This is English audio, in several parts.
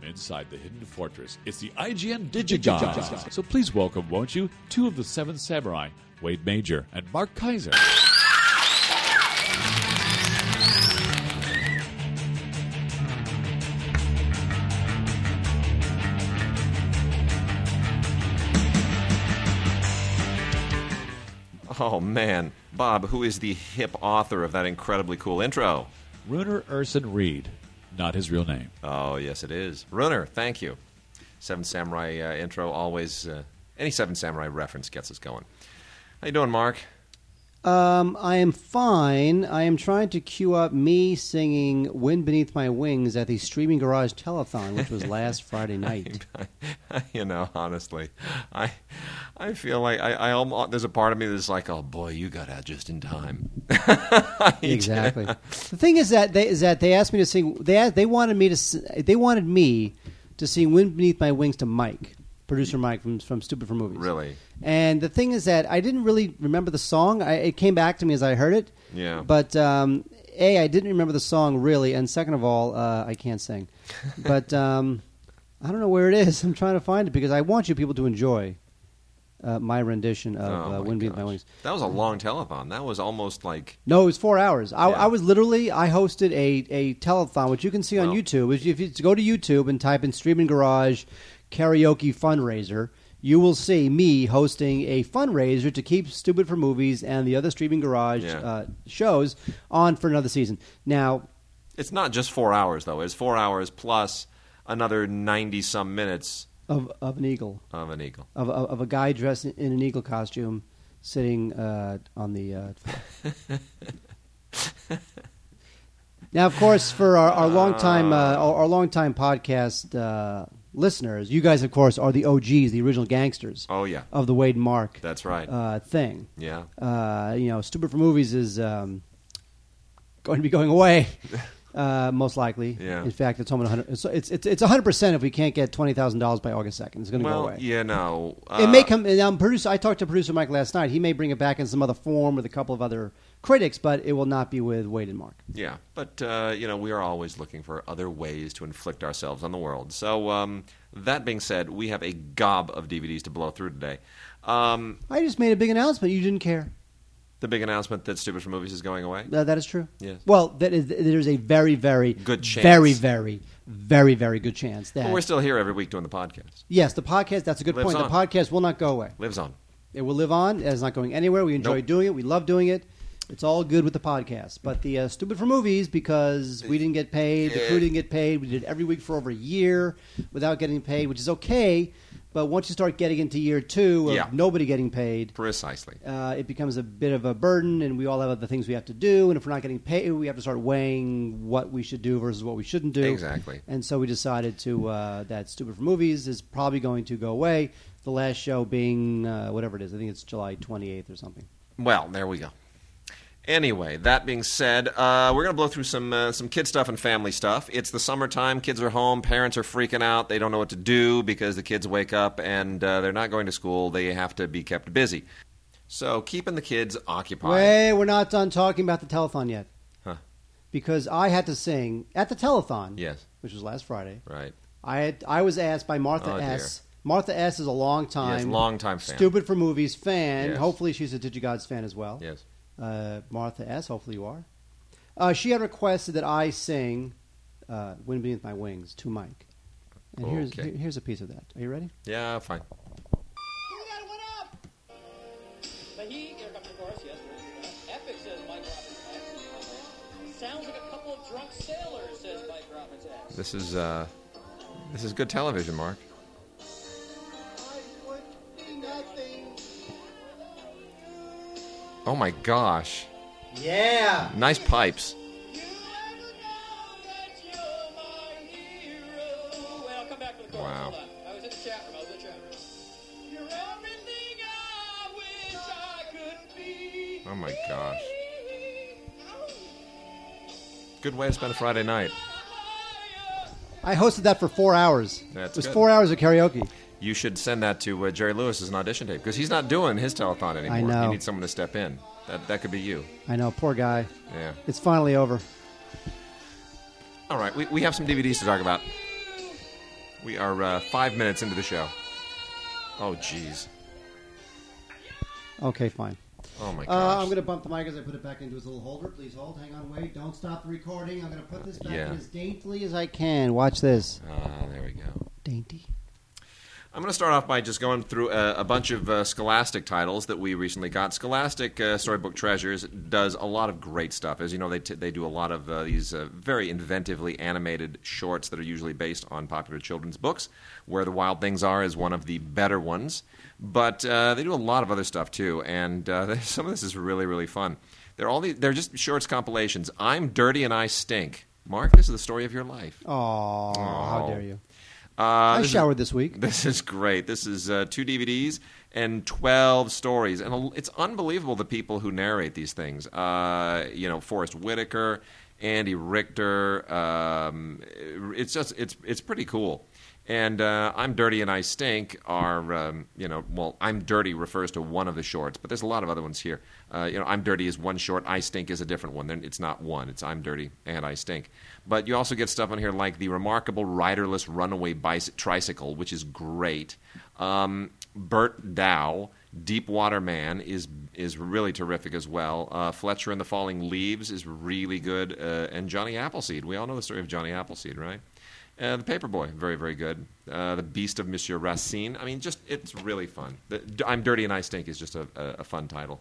From inside the hidden fortress, it's the IGN Digigods. So please welcome, won't you, two of the seven samurai, Wade Major and Mark Keizer. Oh man, Bob, who is the hip author of that incredibly cool intro? Runer Urson Reed, not his real name. Oh yes, it is. Runner, thank you. Seven Samurai uh, intro always. Uh, any Seven Samurai reference gets us going. How you doing, Mark? Um, I am fine. I am trying to queue up me singing "Wind Beneath My Wings" at the Streaming Garage Telethon, which was last Friday night. you know, honestly, I I feel like I, I almost, there's a part of me that's like, oh boy, you got out just in time. exactly. the thing is that they is that they asked me to sing. They they wanted me to they wanted me to sing "Wind Beneath My Wings" to Mike, producer Mike from from Stupid for Movies. Really? And the thing is that I didn't really remember the song. I, it came back to me as I heard it. Yeah. But um, a, I didn't remember the song really, and second of all, uh, I can't sing. but um, I don't know where it is. I'm trying to find it because I want you people to enjoy uh, my rendition of Oh, uh, "Wind Beneath My. Wings." That was a long telethon. That was almost like No, it was four hours. I, Yeah. I was literally I hosted a a telethon, which you can see on YouTube. If you, if you go to YouTube and type in Streaming Garage karaoke fundraiser, you will see me hosting a fundraiser to keep Stupid for Movies and the other Streaming Garage Yeah. uh, shows on for another season. Now, it's not just four hours though. It's four hours plus another ninety some minutes of of an eagle, of an eagle. of of, of a guy dressed in, an eagle costume, sitting uh, on the. Uh, now, of course, for our, our longtime uh, our, our longtime podcast uh, listeners, you guys, of course, are the OGs, the original gangsters Oh yeah, of the Wade Mark that's right. uh, thing. yeah. Uh, you know, Stupid for Movies is um, going to be going away. Uh, most likely. Yeah. In fact, it's almost 100. It's it's it's, it's 100 percent if we can't get twenty thousand dollars by August second. It's going to go Well, away. you know, It may uh, come. And um, producer, I talked to producer Mike last night. He may bring it back in some other form with a couple of other critics, but it will not be with Wade and Mark. Yeah, but uh, you know, we are always looking for other ways to inflict ourselves on the world. So um, that being said, we have a gob of DVDs to blow through today. Um, I just made a big announcement. You didn't care. the big announcement that Stupid for Movies is going away. Uh, that is true. Yes. Well, that is, there's a very, very Good chance. very, very, very, very good chance that But we're still here every week doing the podcast. yes, the podcast. That's a good Lives point. on. The podcast will not go away. Lives on. It will live on. It's not going anywhere. We enjoy Nope. doing it. We love doing it. It's all good with the podcast. But the uh, stupid for movies because we didn't get paid. The crew didn't get paid. We did every week for over a year without getting paid, which is okay. But once you start getting into year two of Yeah. nobody getting paid, Precisely. uh, it becomes a bit of a burden, and we all have other things we have to do. And if we're not getting paid, we have to start weighing what we should do versus what we shouldn't do. Exactly. And so we decided to uh, that Stupid for Movies is probably going to go away. The last show being uh, whatever it is. I think it's July 28th or something. Well, there we go. Anyway, that being said, uh, we're going to blow through some uh, some kid stuff and family stuff. It's the summertime. Kids are home. Parents are freaking out. They don't know what to do because the kids wake up and uh, they're not going to school. They have to be kept busy. So keeping the kids occupied. Wait, we're not done talking about the telethon yet. Huh. Because I had to sing at the telethon, Yes. which was last Friday. Right. I had, I was asked by Martha Oh, S. Martha S. is a long time, Yes, long-time fan. Stupid for Movies fan. Yes. Hopefully, she's a Digigods fan as well. Yes. Uh, Martha S. Hopefully you are. Uh, she had requested that I sing uh, "Wind Beneath My Wings" to Mike, and here's Okay. here- here's a piece of that. Are you ready? Yeah. Fine. The Heat, here the chorus, yes. Epic, says Mike Roberts. Sounds like a couple of drunk sailors, says Mike Roberts. This is uh, this is good television, Mark. Oh You're gosh. Yeah. Nice pipes. be. Oh my gosh! Good way to spend a Friday night. I hosted that for four hours. That's it was good. four hours of karaoke. You should send that to uh, Jerry Lewis as an audition tape because he's not doing his telethon anymore. I know. He needs someone to step in. That that could be you. I know, poor guy. Yeah. It's finally over. All right, we, we have some DVDs to talk about. We are uh, five minutes into the show. Oh, jeez. Okay, fine. Oh my Uh, gosh. I'm going to bump the mic as I put it back into its little holder. Please hold. Hang on. Wait. Don't stop the recording. I'm going to put this back Yeah. in as daintily as I can. Watch this. Ah, there we go. Dainty. I'm going to start off by just going through a, a bunch of uh, Scholastic titles that we recently got. Scholastic uh, Storybook Treasures does a lot of great stuff. As you know, they, t- they do a lot of uh, these uh, very inventively animated shorts that are usually based on popular children's books. Where the Wild Things Are is one of the better ones. But uh, they do a lot of other stuff too, and uh, some of this is really, really fun. They're all these, they're just shorts compilations. I'm dirty and I stink. Mark, this is the story of your life. Oh, how Oh. dare you! Uh, I this is- showered this week. this is great. This is uh, two DVDs and 12 stories. And it's unbelievable the people who narrate these things. Uh, you know, Forest Whitaker, Andy Richter. Um, it's just, it's, it's pretty cool. And uh, I'm Dirty and I Stink are, um, you know, well, I'm Dirty refers to one of the shorts, but there's a lot of other ones here. Uh, you know, I'm Dirty is one short, I Stink is a different one. Then It's not one, it's I'm Dirty and I Stink. But you also get stuff on here like the remarkable riderless runaway tricycle, which is great. Um, Bert Dow, Deepwater Man, is is really terrific as well. Uh, Fletcher and the Falling Leaves is really good, uh, and Johnny Appleseed. We all know the story of Johnny Appleseed, right? Uh, the Paperboy, very very good. Uh, the Beast of Monsieur Racine. I mean, just it's really fun. The, I'm Dirty and I Stink is just a, a, a fun title.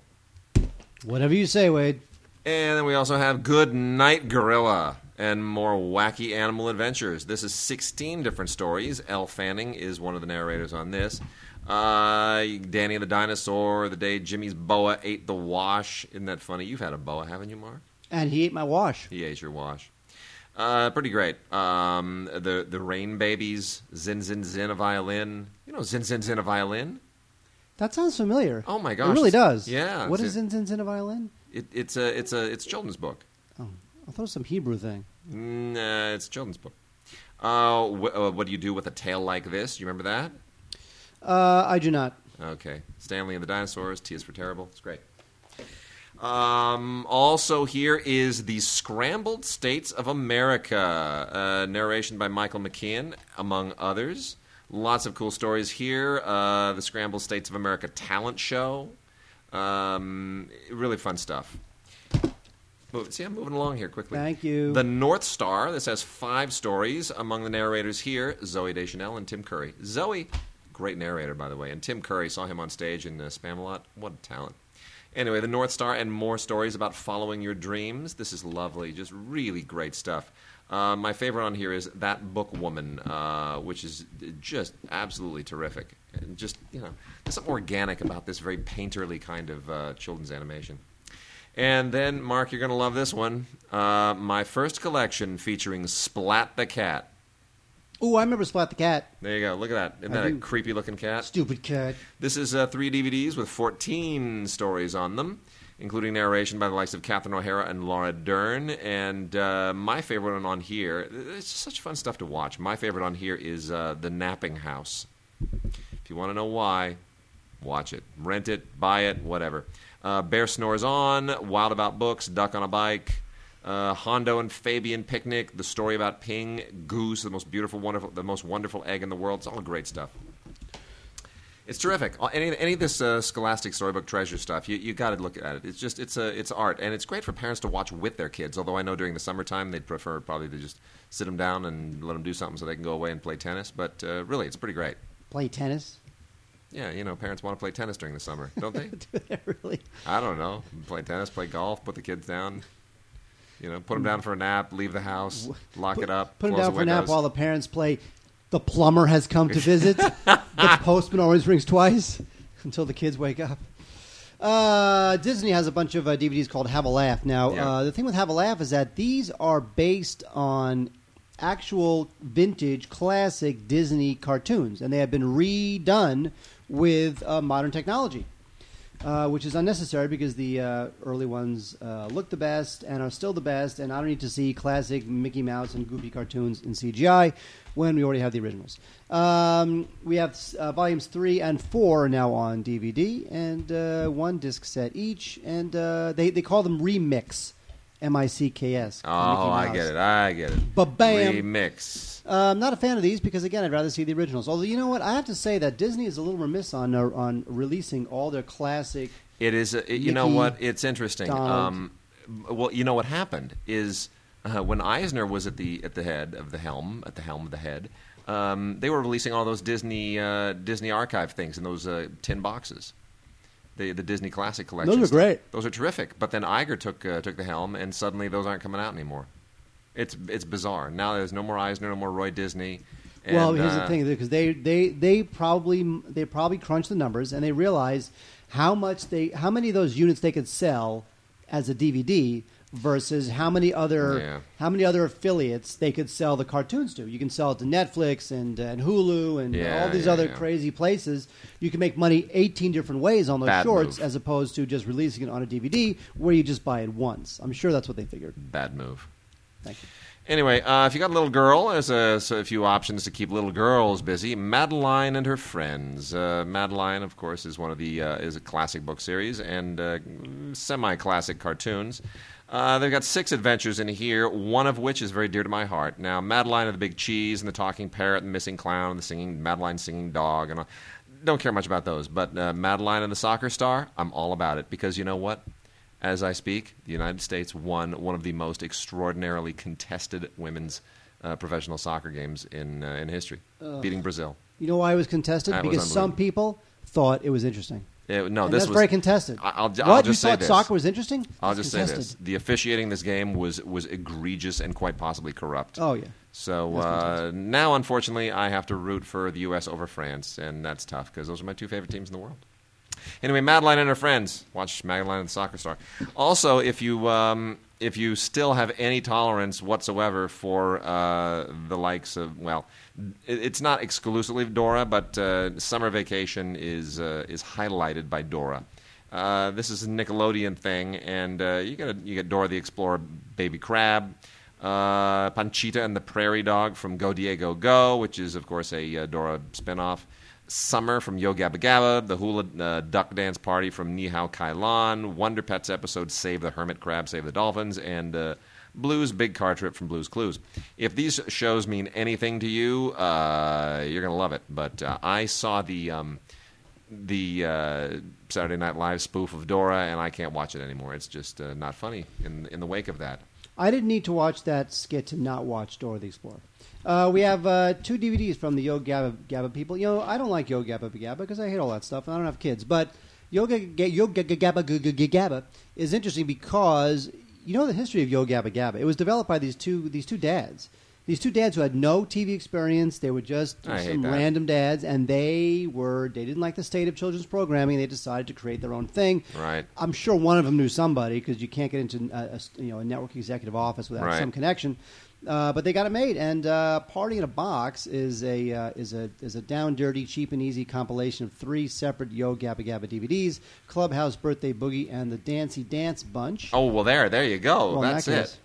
Whatever you say, Wade. And then we also have Good Night Gorilla and more wacky animal adventures. This is 16 different stories. Elle Fanning is one of the narrators on this. Uh, Danny the Dinosaur, The Day Jimmy's Boa Ate the Wash. Isn't that funny? You've had a boa, haven't you, Mark? And he ate my wash. He ate your wash. Uh, pretty great. Um, the the Rain Babies, Zin Zin Zin a violin. You know Zin Zin Zin a violin. That sounds familiar. Oh my gosh, It really does. Yeah, What is a- in a violin? It, it's a it's a it's a children's book. Oh, I thought it was some Hebrew thing. Nah, it's a children's book. Uh, wh- uh, what do you do with a tale like this? Do you remember that? Uh, I do not. Okay. Stanley and the Dinosaurs, T is for Terrible. It's great. Um, also, here is The Scrambled States of America, uh, narration by Michael McKean, among others. Lots of cool stories here. Uh, the Scramble States of America talent show. Um, really fun stuff. See, I'm moving along here quickly. Thank you. The North Star. This has five stories. Among the narrators here, Zooey Deschanel and Tim Curry. Zooey, great narrator, by the way. And Tim Curry, saw him on stage in uh, Spamalot. What a talent. Anyway, The North Star and more stories about following your dreams. This is lovely. Just really great stuff. Uh, my favorite on here is That Book Woman, uh, which is just absolutely terrific. And just, you know, there's something organic about this very painterly kind of uh, children's animation. And then, Mark, you're going to love this one. Uh, my first collection featuring Splat the Cat. Oh, I remember Splat the Cat. There you go. Look at that. Isn't I that a creepy looking cat? Stupid cat. This is uh, three DVDs with 14 stories on them, including narration by the likes of Catherine O'Hara and Laura Dern. And uh, my favorite one on here, it's just such fun stuff to watch. My favorite on here is uh, The Napping House. If you want to know why, watch it. Rent it, buy it, whatever. Uh, Bear Snores On, Wild About Books, Duck on a Bike, uh, Hondo and Fabian Picnic, The Story About Ping, Goose, the most beautiful, wonderful, the most wonderful egg in the world. It's all great stuff. It's terrific. Uh, Any, any of this uh, Scholastic Storybook Treasure stuff, you, you got to look at it. It's just it's a it's art, and it's great for parents to watch with their kids. Although I know during the summertime they'd prefer probably to just sit them down and let them do something so they can go away and play tennis. But uh, really, it's pretty great. Play tennis. Yeah, you know, parents want to play tennis during the summer, don't they? Do they really? I don't know. Play tennis, play golf, put the kids down. You know, put them down for a nap, leave the house, lock it up, Put close down the for a nap while the parents play. The plumber has come to visit. the postman always rings twice until the kids wake up. Uh, Disney has a bunch of uh, DVDs called Have a Laugh. Now, Yeah. uh, the thing with Have a Laugh is that these are based on actual vintage classic Disney cartoons, and they have been redone with uh, modern technology. Uh, which is unnecessary because the uh, early ones uh, look the best and are still the best, and I don't need to see classic Mickey Mouse and Goofy cartoons in CGI when we already have the originals. Um, we have uh, volumes three and four now on DVD, and uh, one disc set each, and uh, they they call them remix M I C K S. Oh, I get it. I get it. Ba-bam. Remix. Uh, I'm not a fan of these because again, I'd rather see the originals. Although you know what, I have to say that Disney is a little remiss on uh, on releasing all their classic. It is. A, you know what? It's interesting. Um, well, you know what happened is uh, when Eisner was at the at the head of the helm, at the helm of the head, um, they were releasing all those Disney uh, Disney archive things in those uh, tin boxes. The, the Disney Classic collection. Those are great. Those are terrific. But then Iger took uh, took the helm, and suddenly those aren't coming out anymore. It's it's bizarre. Now there's no more Eisner, no more Roy Disney. And, well, here's uh, the thing because they, they they probably they probably crunched the numbers and they realized how much they how many of those units they could sell as a DVD versus how many other Yeah. how many other affiliates they could sell the cartoons to. You can sell it to Netflix and and Hulu and Yeah, all these yeah, other crazy places. You can make money 18 different ways on those Bad shorts move. as opposed to just releasing it on a DVD where you just buy it once. I'm sure that's what they figured. bad move. Thank you. Anyway, uh, if you got a little girl, there's a, so a few options to keep little girls busy. Madeline and her friends. Uh, Madeline, of course, is one of the uh, is a classic book series and uh, semi-classic cartoons. Uh, they've got six adventures in here, one of which is very dear to my heart. Now, Madeline and the Big Cheese and the Talking Parrot and the Missing Clown and the Singing Madeline Singing Dog and all. don't care much about those. But uh, Madeline and the Soccer Star, I'm all about it because you know what? As I speak, the United States won one of the most extraordinarily contested women's uh, professional soccer games in uh, in history, beating Brazil. You know why it was contested? That was because some people thought it was interesting. It- no, And this that's was very contested. I- I'll, I'll what you thought this. soccer was interesting? I'll It's just say this: the officiating this game was was egregious and quite possibly corrupt. Oh yeah. So uh, now, unfortunately, I have to root for the U.S. over France, and that's tough because those are my two favorite teams in the world. Anyway, Madeline and her friends. Watch Madeline and the Soccer Star. Also, if you um, if you still have any tolerance whatsoever for uh, the likes of well, it's not exclusively Dora, but uh, Summer Vacation is uh, is highlighted by Dora. Uh, this is a Nickelodeon thing, and uh, you get a, you get Dora the Explorer, Baby Crab, uh, Panchita and the Prairie Dog from Go Diego Go, which is of course a uh, Dora spinoff. Summer from Yo Gabba Gabba, the Hula Duck Dance Party from Ni Hao Kai Wonder Pets episode Save the Hermit Crab, Save the Dolphins, and Blues Big Car Trip from Blues Clues. If these shows mean anything to you, uh, you're going to love it. But uh, I saw the. Um, the uh, Saturday Night Live spoof of Dora, and I can't watch it anymore. It's just uh, not funny in in the wake of that. I didn't need to watch that skit to not watch Dora the Explorer. Uh, we have uh, two DVDs from the Yo Gabba Gabba people. You know, I don't like Yo Gabba Gabba because I hate all that stuff, and I don't have kids. But Yo Ga- Ga- Yo Ga- Ga- Gabba Ga- Ga- Ga- Gabba is interesting because you know the history of Yo Gabba Gabba. It was developed by these two these two dads. These two dads who had no TV experience. They were just I hate some that. random dads, and they were they didn't like the state of children's programming. They decided to create their own thing. Right. I'm sure one of them knew somebody because you can't get into uh, a, a, you know a network executive office without Right. some connection. Uh, but they got it made, and uh, "Party in a Box" is a uh, is a is a down dirty, cheap and easy compilation of three separate Yo Gabba Gabba DVDs: Clubhouse Birthday Boogie and the Dancy Dance Bunch. Oh well, there, there you go. Well, That's that it.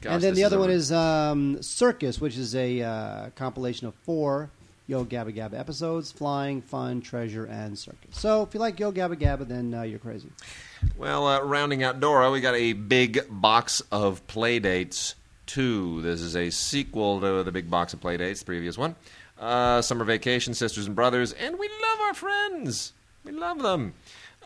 Gosh, and then the other a- one is um, Circus, which is a uh, compilation of four Yo Gabba Gabba episodes: Flying, Fun, Treasure, and Circus. So if you like Yo Gabba Gabba, then uh, you're crazy. Well, uh, rounding out Dora, we got a big box of Playdates 2. This is a sequel to the big box of Playdates, the previous one. Uh, summer Vacation, Sisters and Brothers, and we love our friends. We love them.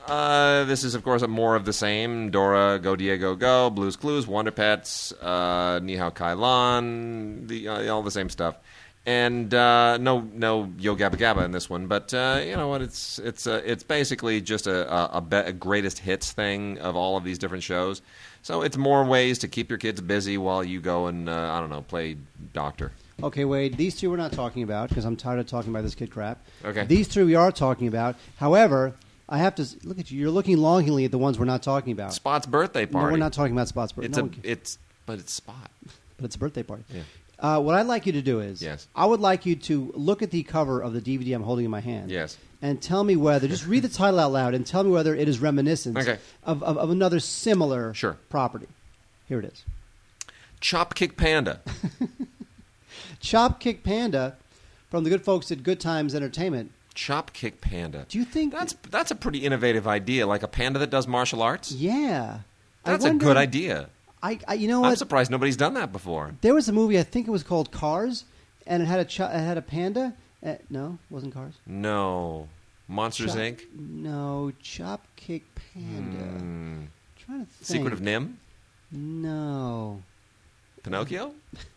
Uh, this is, of course, more of the same. Dora, Go Diego Go, Blues Clues, Wonder Pets, uh, Ni Hao Kai Lan, the, uh, all the same stuff. And uh, no, no Yo Gabba Gabba in this one, but uh, you know what? It's it's uh, it's basically just a a, a, be- a greatest hits thing of all of these different shows. So it's more ways to keep your kids busy while you go and uh, I don't know play doctor. Okay, Wade, these two we're not talking about because I'm tired of talking about this kid crap. Okay. These two we are talking about. However, I have to look at you. You're looking longingly at the ones we're not talking about. Spot's birthday party. No, we're not talking about Spot's birthday. It's no a it's but it's Spot. but it's a birthday party. Yeah. Uh, what I'd like you to do is, Yes. I would like you to look at the cover of the DVD I'm holding in my hand. Yes. And tell me whether, just read the title out loud and tell me whether it is reminiscent Okay. of, of, of another similar Sure. property. Here it is. Chop Kick Panda. Chop Kick Panda from the good folks at Good Times Entertainment. Chop Kick Panda. Do you think That's that's a pretty innovative idea, like a panda that does martial arts. Yeah. I That's a wonder- good idea. I, I you know what? I'm surprised nobody's done that before. There was a movie I think it was called Cars, and it had a ch- it had a panda. Uh, no, wasn't Cars. No. Monsters Chop- Inc. No, Chop Kick Panda. Hmm. trying to think. Secret of NIMH. No. Pinocchio.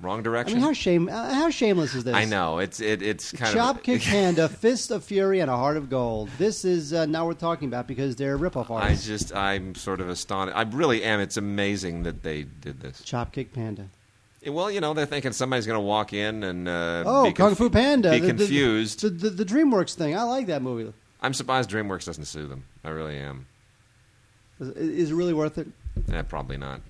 Wrong I direction. mean, how shame uh, how shameless is this? I know it's it, it's kind Chop of Kick Panda, Fist of Fury, and a Heart of Gold. This is uh, not worth talking about because they're ripoff artists. I just I'm sort of astonished. I really am. It's amazing that they did this. Chop Kick Panda. Well, you know, they're thinking somebody's going to walk in and uh, Oh, Kung conf- Fu Panda. be the- confused. The, the, the DreamWorks thing. I like that movie. I'm surprised DreamWorks doesn't sue them. I really am. Is, is it really worth it? Eh, probably not.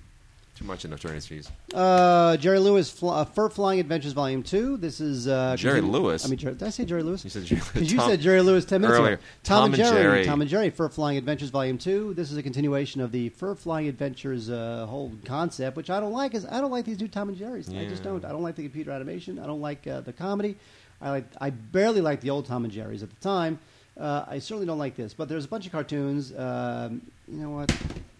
Too much in attorney's fees. Uh, Jerry Lewis, Fl- uh, Fur Flying Adventures Volume Two. This is uh, Jerry Lewis? I mean, Jerry, did I say Jerry Lewis? You said Jerry- Because you Tom- said Jerry Lewis ten minutes earlier. ago. Tom, and Jerry. Tom and Jerry, Fur Flying Adventures Volume Two. This is a continuation of the Fur Flying Adventures uh, whole concept, which I don't like. Is I don't like these new Tom and Jerry's. I just don't. I don't like the computer animation. I don't like uh, the comedy. I like. I barely liked the old Tom and Jerry's at the time. Uh, I certainly don't like this. But there's a bunch of cartoons. Um, you know what?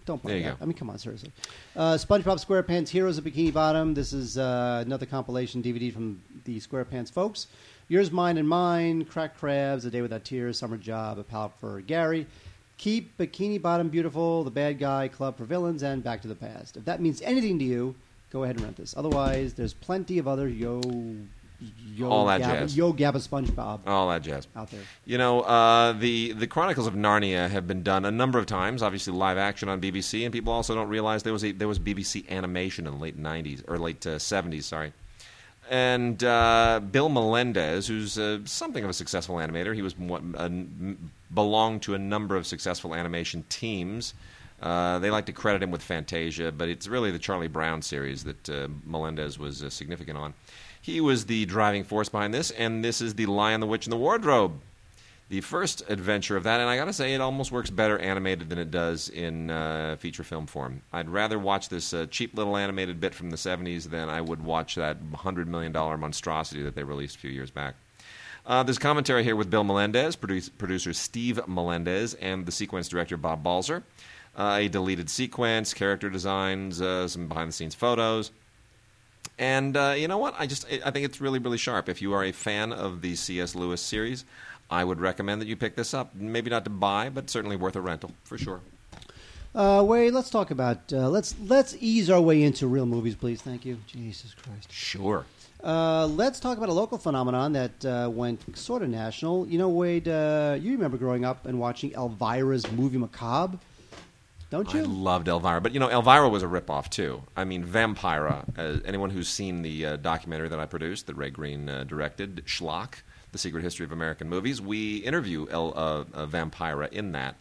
Don't play There you that. go. I mean, come on, seriously. Uh, SpongeBob SquarePants Heroes of Bikini Bottom. This is uh, another compilation DVD from the SquarePants folks. Yours, Mine, and Mine. Crack Crabs, A Day Without Tears, Summer Job, A Palette for Gary. Keep Bikini Bottom Beautiful, The Bad Guy, Club for Villains, and Back to the Past. If that means anything to you, go ahead and rent this. Otherwise, there's plenty of other Yo, Yo, All that Gabba, jazz. Yo Gabba SpongeBob All that jazz. out there. You know, uh, the the Chronicles of Narnia have been done a number of times. Obviously, live action on BBC, and people also don't realize there was a, there was BBC animation in the late '90s or late uh, '70s. Sorry. And uh, Bill Melendez, who's uh, something of a successful animator, he was uh, belonged to a number of successful animation teams. Uh, they like to credit him with Fantasia, but it's really the Charlie Brown series that uh, Melendez was uh, significant on. He was the driving force behind this, and this is The Lion, the Witch, and the Wardrobe the first adventure of that, and I gotta say, it almost works better animated than it does in uh, feature film form. I'd rather watch this uh, cheap little animated bit from the 70s than I would watch that $100 million monstrosity that they released a few years back. Uh, there's commentary here with Bill Melendez, produce, producer Steve Melendez, and the sequence director Bob Balser. Uh, a deleted sequence, character designs, uh, some behind the scenes photos. And uh, you know what? I just I think it's really really sharp. If you are a fan of the C.S. Lewis series, I would recommend that you pick this up. Maybe not to buy, but certainly worth a rental for sure. Uh, Wade, let's talk about uh, let's let's ease our way into real movies, please. Thank you, Jesus Christ. Sure. Uh, let's talk about a local phenomenon that uh, went sort of national. You know, Wade, uh, you remember growing up and watching Elvira's movie Macabre, don't I you? loved Elvira, but you know Elvira was a ripoff too. I mean, Vampira. Uh, anyone who's seen the uh, documentary that I produced, that Ray Greene uh, directed, Schlock, The Secret History of American Movies, we interview El, uh, uh, Vampira in that,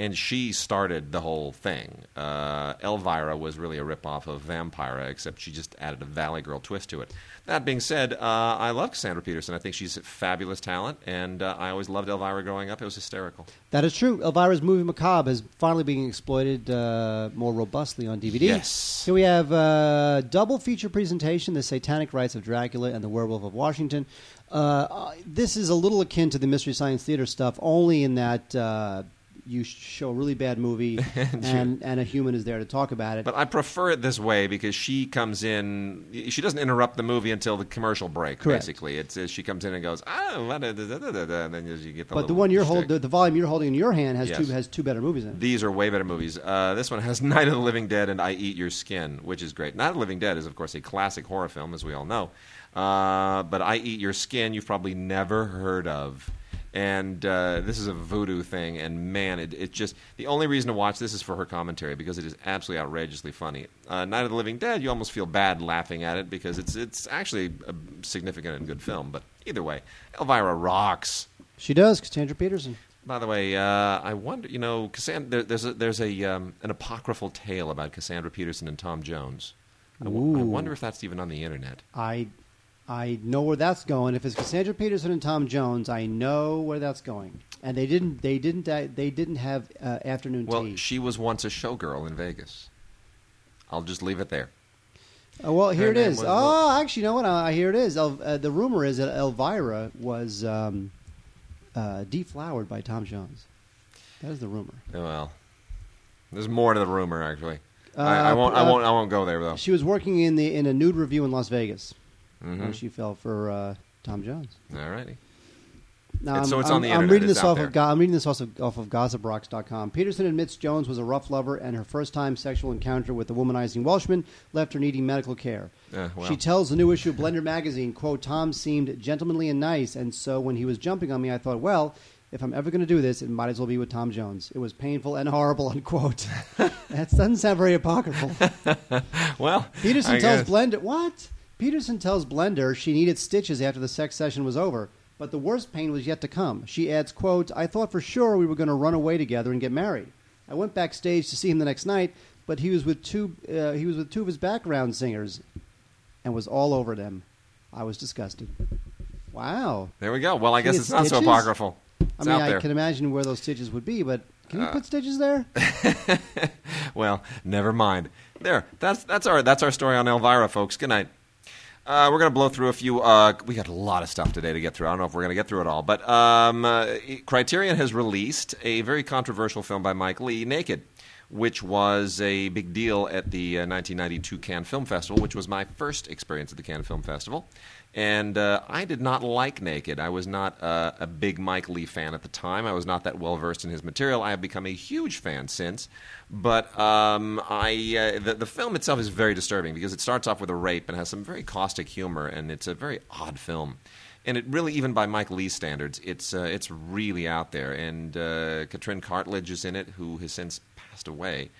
and she started the whole thing. Uh, Elvira was really a ripoff of Vampira, except she just added a Valley Girl twist to it. That being said, uh, I love Cassandra Peterson. I think she's a fabulous talent, and uh, I always loved Elvira growing up. It was hysterical. That is true. Elvira's movie Macabre is finally being exploited uh, more robustly on DVD. Yes. Here we have uh, double feature presentation: The Satanic Rites of Dracula and The Werewolf of Washington. Uh, uh, this is a little akin to the Mystery Science Theater stuff, only in that uh, you show a really bad movie and, and a human is there to talk about it. But I prefer it this way because she comes in. She doesn't interrupt the movie until the commercial break. Correct. Basically, it's uh, she comes in and goes, "Oh," da, da, da," and then you get the. But the one you're holding, the, the volume you're holding in your hand has Yes. two has two better movies in it. These are way better movies. Uh, this one has Night of the Living Dead and I Eat Your Skin, which is great. Night of the Living Dead is, of course, a classic horror film, as we all know. Uh, but I Eat Your Skin, you've probably never heard of. And uh, this is a voodoo thing, and man, it, it just the only reason to watch this is for her commentary because it is absolutely outrageously funny. Uh, Night of the Living Dead, you almost feel bad laughing at it because it's it's actually a significant and good film. But either way, Elvira rocks. She does, Cassandra Peterson. By the way, uh, I wonder, you know, Cassandra, there, there's a, there's a um, an apocryphal tale about Cassandra Peterson and Tom Jones. I, w- I wonder if that's even on the internet. I I know where that's going. If it's Cassandra Peterson and Tom Jones, I know where that's going. And they didn't they didn't uh, they didn't have uh, afternoon Well, tea. she was once a showgirl in Vegas. I'll just leave it there. Oh, well, here Her it is. Oh, actually, you know what? Uh, here it is. El, uh, the rumor is that Elvira was um, uh, deflowered by Tom Jones. That is the rumor. Well, there's more to the rumor, actually. I, I Uh, won't. I uh, won't. I won't go there though. She was working in the in a nude review in Las Vegas Mm-hmm. fell for uh, Tom Jones. All righty. Now, I'm, so it's I'm, on the I'm reading it's this out off there. of I'm reading this off of, off of GossipRocks.com. Peterson admits Jones was a rough lover, and her first time sexual encounter with the womanizing Welshman left her needing medical care. Yeah, well. She tells the new issue of Blender magazine, "quote Tom seemed gentlemanly and nice, and so when he was jumping on me, I thought, well." If I'm ever going to do this, it might as well be with Tom Jones. It was painful and horrible. Unquote. that doesn't sound very apocryphal. Well, Peterson I tells guess. Blender what? Peterson tells Blender she needed stitches after the sex session was over, but the worst pain was yet to come. She adds, "quote I thought for sure we were going to run away together and get married. I went backstage to see him the next night, but he was with two uh, he was with two of his background singers, and was all over them. I was disgusted. Wow. There we go. Well, I She guess it's not so apocryphal. It's I mean. Uh, I can imagine where those stitches would be, but can you put stitches there? well, never mind. There. That's that's our that's our story on Elvira, folks. Good night. Uh, we're going to blow through a few. Uh, we got a lot of stuff today to get through. I don't know if we're going to get through it all, but um, uh, Criterion has released a very controversial film by Mike Leigh, Naked, which was a big deal at the uh, 1992 Cannes Film Festival, which was my first experience at the Cannes Film Festival. And uh, I did not like Naked. I was not uh, a big Mike Leigh fan at the time. I was not that well versed in his material. I have become a huge fan since. But um, I, uh, the, the film itself is very disturbing because it starts off with a rape and has some very caustic humor, and it's a very odd film. And it really, even by Mike Leigh's standards, it's uh, it's really out there. And uh, Katrin Cartlidge is in it, who has since passed away,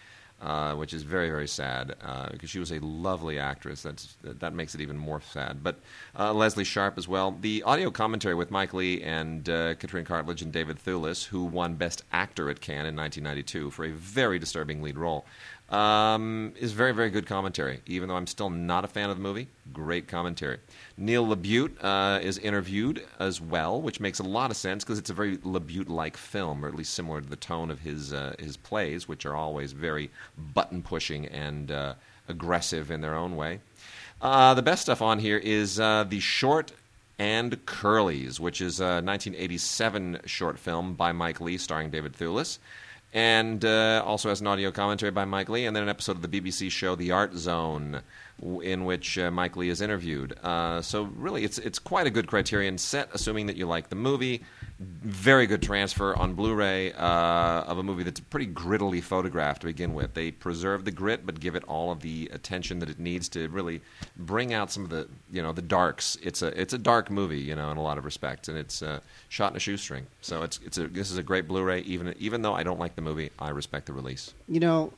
uh, which is very very sad uh, because she was a lovely actress. That's that makes it even more sad. But uh, Lesley Sharp as well. The audio commentary with Mike Leigh and uh, Katrin Cartlidge and David Thewlis, who won Best Actor at Cannes in 1992 for a very disturbing lead role. Um, is very, very good commentary. Even though I'm still not a fan of the movie, great commentary. Neil LaBute uh, is interviewed as well, which makes a lot of sense because it's a very LaBute-like film, or at least similar to the tone of his uh, his plays, which are always very button pushing and uh, aggressive in their own way. Uh, the best stuff on here is uh, the short and Curly's, which is a 1987 short film by Mike Leigh starring David Thewlis, and uh, also has an audio commentary by Mike Leigh, and then an episode of the BBC show The Art Zone, in which uh, Mike Leigh is interviewed. Uh, so really, it's it's quite a good Criterion set, assuming that you like the movie. Very good transfer on Blu-ray uh, of a movie that's pretty grittily photographed to begin with. They preserve the grit, but give it all of the attention that it needs to really bring out some of the you know the darks. It's a it's a dark movie, you know, in a lot of respects, and it's uh, shot in a shoestring. So it's it's a this is a great Blu-ray. Even even though I don't like the movie, I respect the release. You know,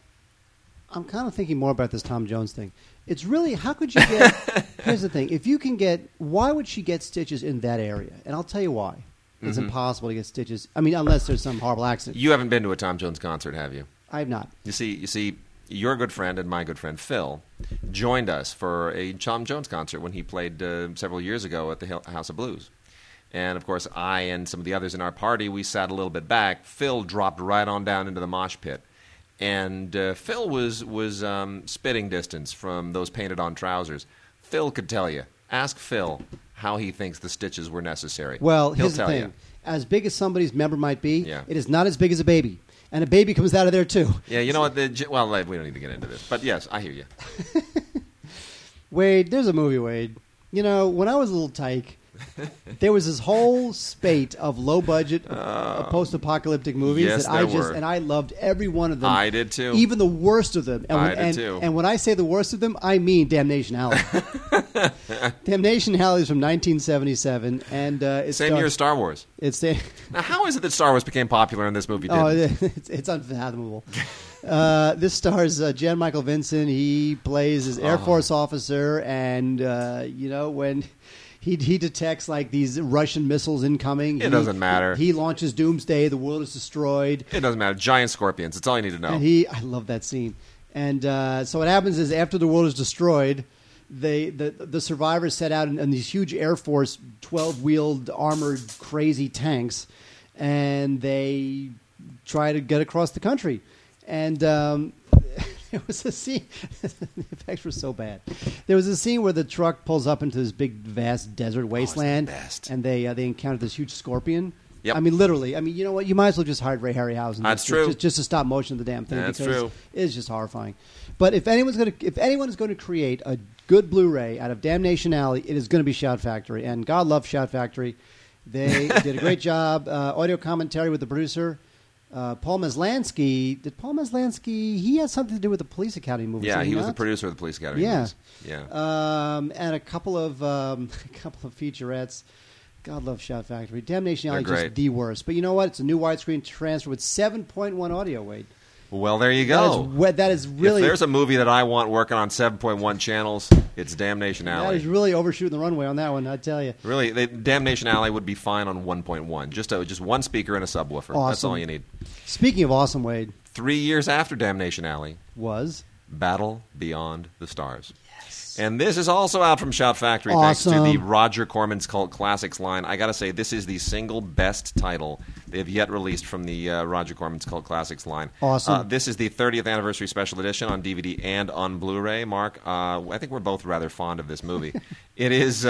I'm kind of thinking more about this Tom Jones thing. It's really how could you get? here's the thing: if you can get, why would she get stitches in that area? And I'll tell you why. It's Mm-hmm. impossible to get stitches. I mean, unless there's some horrible accident. You haven't been to a Tom Jones concert, have you? I have not. You see, you see, your good friend and my good friend Phil joined us for a Tom Jones concert when he played uh, several years ago at the Hill- House of Blues. And of course, I and some of the others in our party, we sat a little bit back. Phil dropped right on down into the mosh pit, and uh, Phil was was um, spitting distance from those painted-on trousers. Phil could tell you. Ask Phil how he thinks the stitches were necessary. Well, He'll here's the tell thing: you. as big as somebody's member might be, Yeah. it is not as big as a baby, and a baby comes out of there too. Yeah, you know what? The, j- well, we don't need to get into this, but yes, I hear you. Wade, there's a movie, Wade. You know, when I was a little tyke, there was this whole spate of low budget uh, post apocalyptic movies yes, that I just were. and I loved every one of them. I did too. Even the worst of them. And I when, did and, too. And when I say the worst of them, I mean Damnation Alley. Damnation Alley is from 1977, and uh, it's Same year as Star Wars. It's the, Now, how is it that Star Wars became popular and this movie didn't? Oh, it's, it's unfathomable. uh, this stars uh, Jan Michael Vincent. He plays his Air Oh. Force officer, and uh, you know when he he detects like these Russian missiles incoming. It he- doesn't matter. He launches Doomsday. The world is destroyed. It doesn't matter. Giant scorpions. It's all you need to know. And he, I love that scene. And uh, so what happens is after the world is destroyed, they the the survivors set out in, in these huge Air Force twelve wheeled armored crazy tanks, and they try to get across the country. And um, there was a scene. the effects were so bad. There was a scene where the truck pulls up into this big, vast desert wasteland, best. and they uh, they encounter this huge scorpion. Yep. I mean, literally. I mean, you know what? You might as well just hire Ray Harryhausen. That's just, true. Just, just to stop motion of the damn thing. That's because true. It is just horrifying. But if anyone's going to, if anyone is going to create a good Blu-ray out of Damnation Alley, it is going to be Shout Factory. And God love Shout Factory. They did a great job. Uh, audio commentary with the producer. Uh, Paul Maslansky. Did Paul Maslansky? He had something to do with the Police Academy movie. Yeah, did he was the producer of the Police Academy. Yeah. movies. Yeah. um, and a couple of um, a couple of featurettes. God love Shout Factory. Damnation Alley just the worst. But you know what? It's a new widescreen transfer with 7.1 audio weight. Well, there you go. we- that is really if there's a movie that I want working on 7.1 channels, it's Damnation that Alley. is really overshooting the runway on that one. I tell you. Really, they, Damnation Alley would be fine on 1.1. Just a, just one speaker and a subwoofer. That's all you need. Speaking of awesome, Wade Three years after Damnation Alley, was Battle Beyond the Stars. And this is also out from Shout Factory thanks to the Roger Corman's Cult Classics line. I got to say, this is the single best title they have yet released from the uh, Roger Corman's Cult Classics line. Awesome. Uh, this is the 30th anniversary special edition on DVD and on Blu-ray. Mark, uh, I think we're both rather fond of this movie. it is.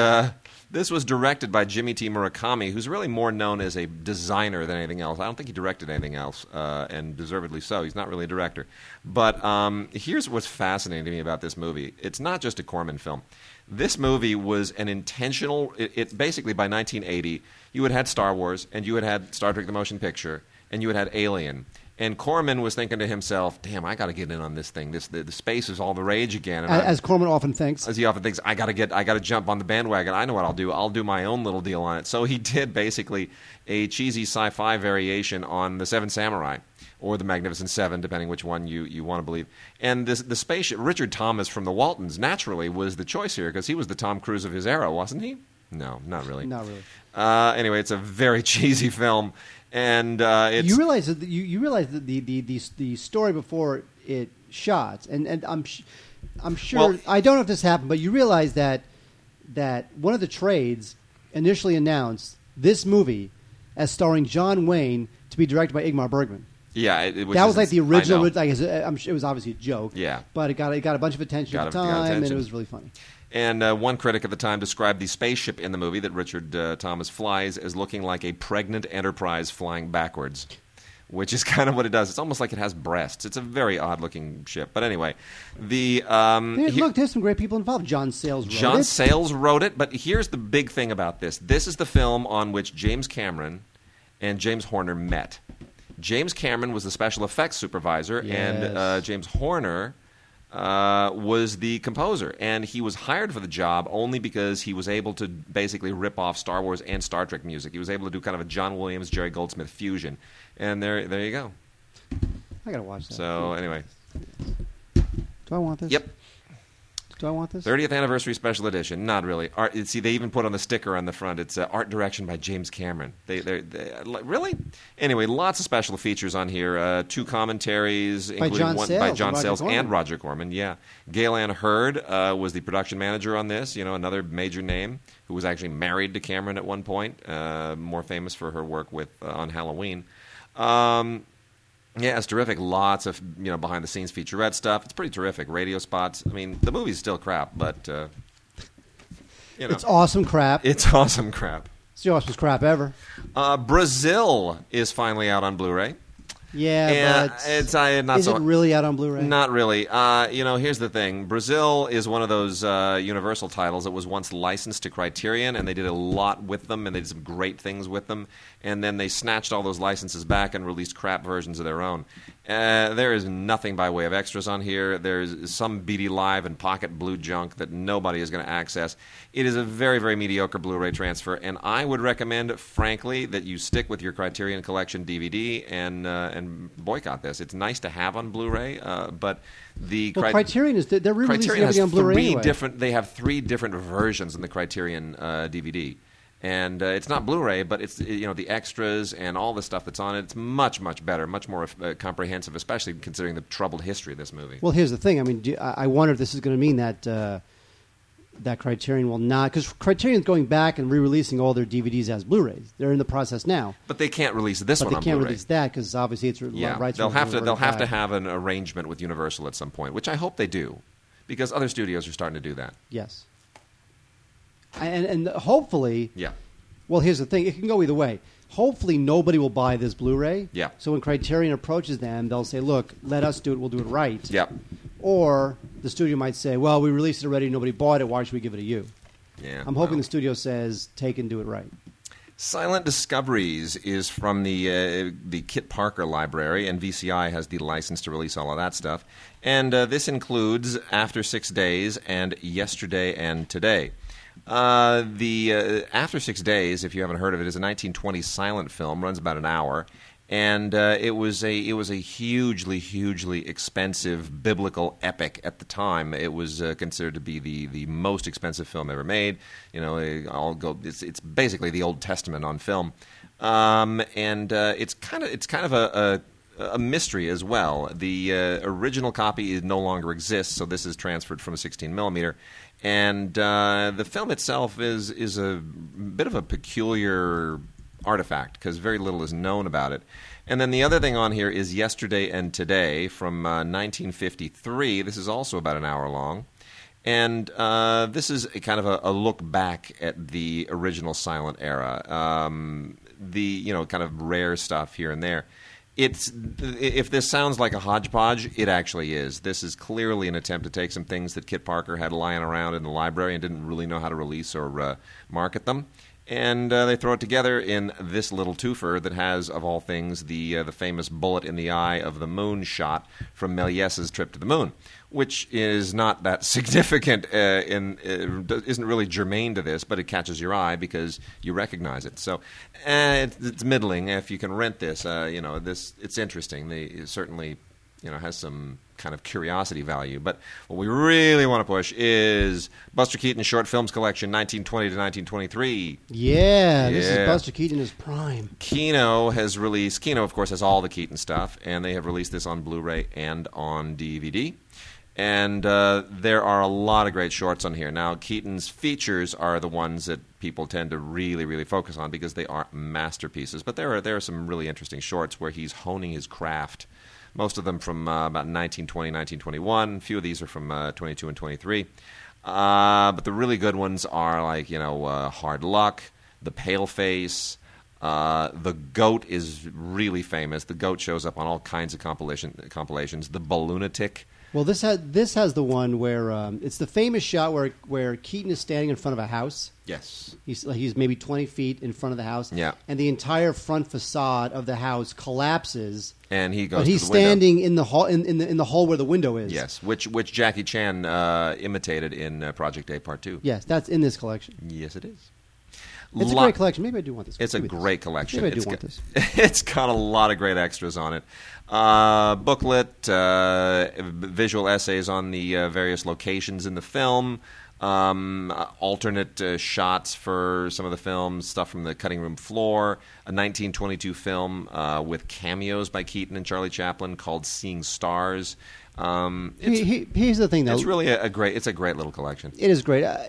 This was directed by Jimmy T. Murakami, who's really more known as a designer than anything else. I don't think he directed anything else, uh, and deservedly so. He's not really a director. But um, here's what's fascinating to me about this movie it's not just a Corman film. This movie was an intentional, it, it basically by 1980, you had had Star Wars, and you had had Star Trek the Motion Picture, and you had had Alien. And Corman was thinking to himself, "Damn, I got to get in on this thing. This the, the space is all the rage again." And as, as Corman often thinks. as he often thinks, I got to get, I got to jump on the bandwagon. I know what I'll do. I'll do my own little deal on it. So he did basically a cheesy sci-fi variation on the Seven Samurai or the Magnificent Seven, depending which one you, you want to believe. And this, the spaceship, Richard Thomas from the Waltons, naturally was the choice here because he was the Tom Cruise of his era, wasn't he? No, not really. Not really. Uh, anyway, it's a very cheesy film, and uh, it's you realize that you, you realize that the, the, the, the story before it shot, and, and I'm sh- I'm sure Well- I don't know if this happened, but you realize that that one of the trades initially announced this movie as starring John Wayne to be directed by Ingmar Bergman. yeah. It, it- that was like the original. know. I guess uh, I'm sure it was obviously a joke. Yeah. but it got it got a bunch of attention Got at the time, and it was really funny. And uh, one critic at the time described the spaceship in the movie that Richard uh, Thomas flies as looking like a pregnant Enterprise flying backwards, which is kind of what it does. It's almost like it has breasts. It's a very odd looking ship. But anyway, the. Um, he- look, there's some great people involved. John Sayles wrote John it. Sayles wrote it, but here's the big thing about this. This is the film on which James Cameron and James Horner met. James Cameron was the special effects supervisor, and Yes. uh, James Horner uh, was the composer. And he was hired for the job only because he was able to basically rip off Star Wars and Star Trek music. He was able to do kind of a John Williams, Jerry Goldsmith fusion. And there, there you go. I gotta watch that. So anyway, do I want this? yep. Do I want this? 30th anniversary special edition. Not really. Art, see, they even put on the sticker on the front. It's uh, art direction by James Cameron. They, they, like, really? Anyway, lots of special features on here. Uh, two commentaries, including John one Sayles by John Roger Sayles Corman. and Roger Corman. Yeah, Gale Anne Hurd uh, was the production manager on this. You know, another major name who was actually married to Cameron at one point. Uh, more famous for her work with uh, on Halloween. Um, yeah, it's terrific. Lots of you know behind the scenes featurette stuff. It's pretty terrific. Radio spots. I mean, the movie's still crap, but uh, you know, It's awesome crap. it's awesome crap. It's the awesomest crap ever. Uh, Brazil is finally out on Blu-ray. Yeah, Yeah, but it's uh, not is so. it really out on Blu-ray? Not really. Uh, you know, here's the thing. Brazil is one of those uh, Universal titles that was once licensed to Criterion, and they did a lot with them, and they did some great things with them. And then they snatched all those licenses back and released crap versions of their own. Uh, there is nothing by way of extras on here. There's some BD Live and Pocket Blue junk that nobody is going to access. It is a very, very mediocre Blu-ray transfer, and I would recommend, frankly, that you stick with your Criterion Collection DVD and uh, and boycott this. It's nice to have on Blu-ray, uh, but the Well, Cri- Criterion is they're re-releasing Criterion has on Blu-ray three anyway. different. They have three different versions in the Criterion uh, DVD, and uh, it's not Blu-ray, but it's you know the extras and all the stuff that's on it. It's much much better, much more uh, comprehensive, especially considering the troubled history of this movie. Well, here's the thing. I mean, do, I I wonder if this is going to mean that uh, that Criterion will not because Criterion's going back and re-releasing all their DVDs as Blu-rays. They're in the process now, but they can't release this but one they on can't Blu-ray. release that because obviously it's yeah, rights. they'll have to. They'll have to have an arrangement with Universal at some point, which I hope they do, because other studios are starting to do that. Yes, and and hopefully, Yeah. well, here's the thing. It can go either way. hopefully nobody will buy this Blu-ray. Yeah. So when Criterion approaches them, they'll say, "Look, let us do it. We'll do it right." Yep. Or the studio might say, "Well, we released it already. Nobody bought it. Why should we give it to you?" Yeah. I'm hoping well. the studio says, "Take and do it right." Silent Discoveries is from the uh, the Kit Parker Library, and VCI has the license to release all of that stuff. And uh, this includes After Six Days and Yesterday and Today. Uh, the uh, After Six Days, if you haven't heard of it, is a 1920 silent film, runs about an hour, and uh, it was a it was a hugely hugely expensive biblical epic at the time. It was uh, considered to be the the most expensive film ever made. You know, I'll go. It's it's basically the Old Testament on film, um, and uh, it's kind of it's kind of a. a a mystery as well. The uh, original copy no longer exists, so this is transferred from a 16 millimeter, and uh, the film itself is is a bit of a peculiar artifact because very little is known about it. And then the other thing on here is Yesterday and Today from uh, 1953. This is also about an hour long. And uh, this is kind of a, a look back at the original silent era. Um, the you know kind of rare stuff here and there. It's if this sounds like a hodgepodge, it actually is. This is clearly an attempt to take some things that Kit Parker had lying around in the library and didn't really know how to release or uh, market them, and uh, they throw it together in this little twofer that has, of all things, the uh, the famous bullet in the eye of the moon shot from Méliès's trip to the moon, which is not that significant uh, in uh, isn't really germane to this, but it catches your eye because you recognize it. So uh, it's, it's middling. If you can rent this, uh, you know this it's interesting. They it certainly you know has some kind of curiosity value. But what we really want to push is Buster Keaton Short Films Collection, 1920 to 1923. Yeah, this is Buster Keaton in his prime. Kino has released. Kino, of course, has all the Keaton stuff, and they have released this on Blu-ray and on DVD. And uh, there are a lot of great shorts on here. Now, Keaton's features are the ones that people tend to really, really focus on because they are masterpieces. But there are there are some really interesting shorts where he's honing his craft. Most of them from uh, about 1920, 1921. A few of these are from uh, 22 and 23. Uh, but the really good ones are like you know uh, Hard Luck, The Pale Face. Uh, the goat is really famous. The goat shows up on all kinds of compilation compilations. The Balloonatic. Well, this has this has the one where um, it's the famous shot where where Keaton is standing in front of a house. Yes. He's he's maybe twenty feet in front of the house. Yeah. and the entire front facade of the house collapses. And he goes. But he's to the window. standing in the hall in, in the in the hole where the window is. Yes, which which Jackie Chan uh, imitated in uh, Project A Part Two. Yes, that's in this collection. Yes, it is. It's a great collection. Maybe I do want this. It's a Maybe this. great collection. Maybe I do It's want got, this. It's got a lot of great extras on it. Uh, booklet, uh, visual essays on the uh, various locations in the film, um, alternate uh, shots for some of the films, stuff from the cutting room floor, a 1922 film uh, with cameos by Keaton and Charlie Chaplin called "Seeing Stars." Um, it's, He- he- here's the thing, though. it's really a, a great. It's a great little collection. It is great. Uh,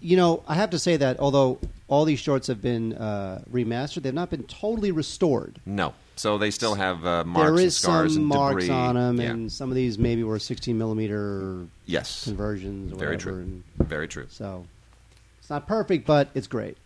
you know, I have to say that although all these shorts have been uh, remastered, they've not been totally restored. No, so they still have uh, marks there and is scars some and marks debris. on them, Yeah. and some of these maybe were 16 millimeter yes, conversions. Or Very whatever, true. and Very true. so it's not perfect, but it's great.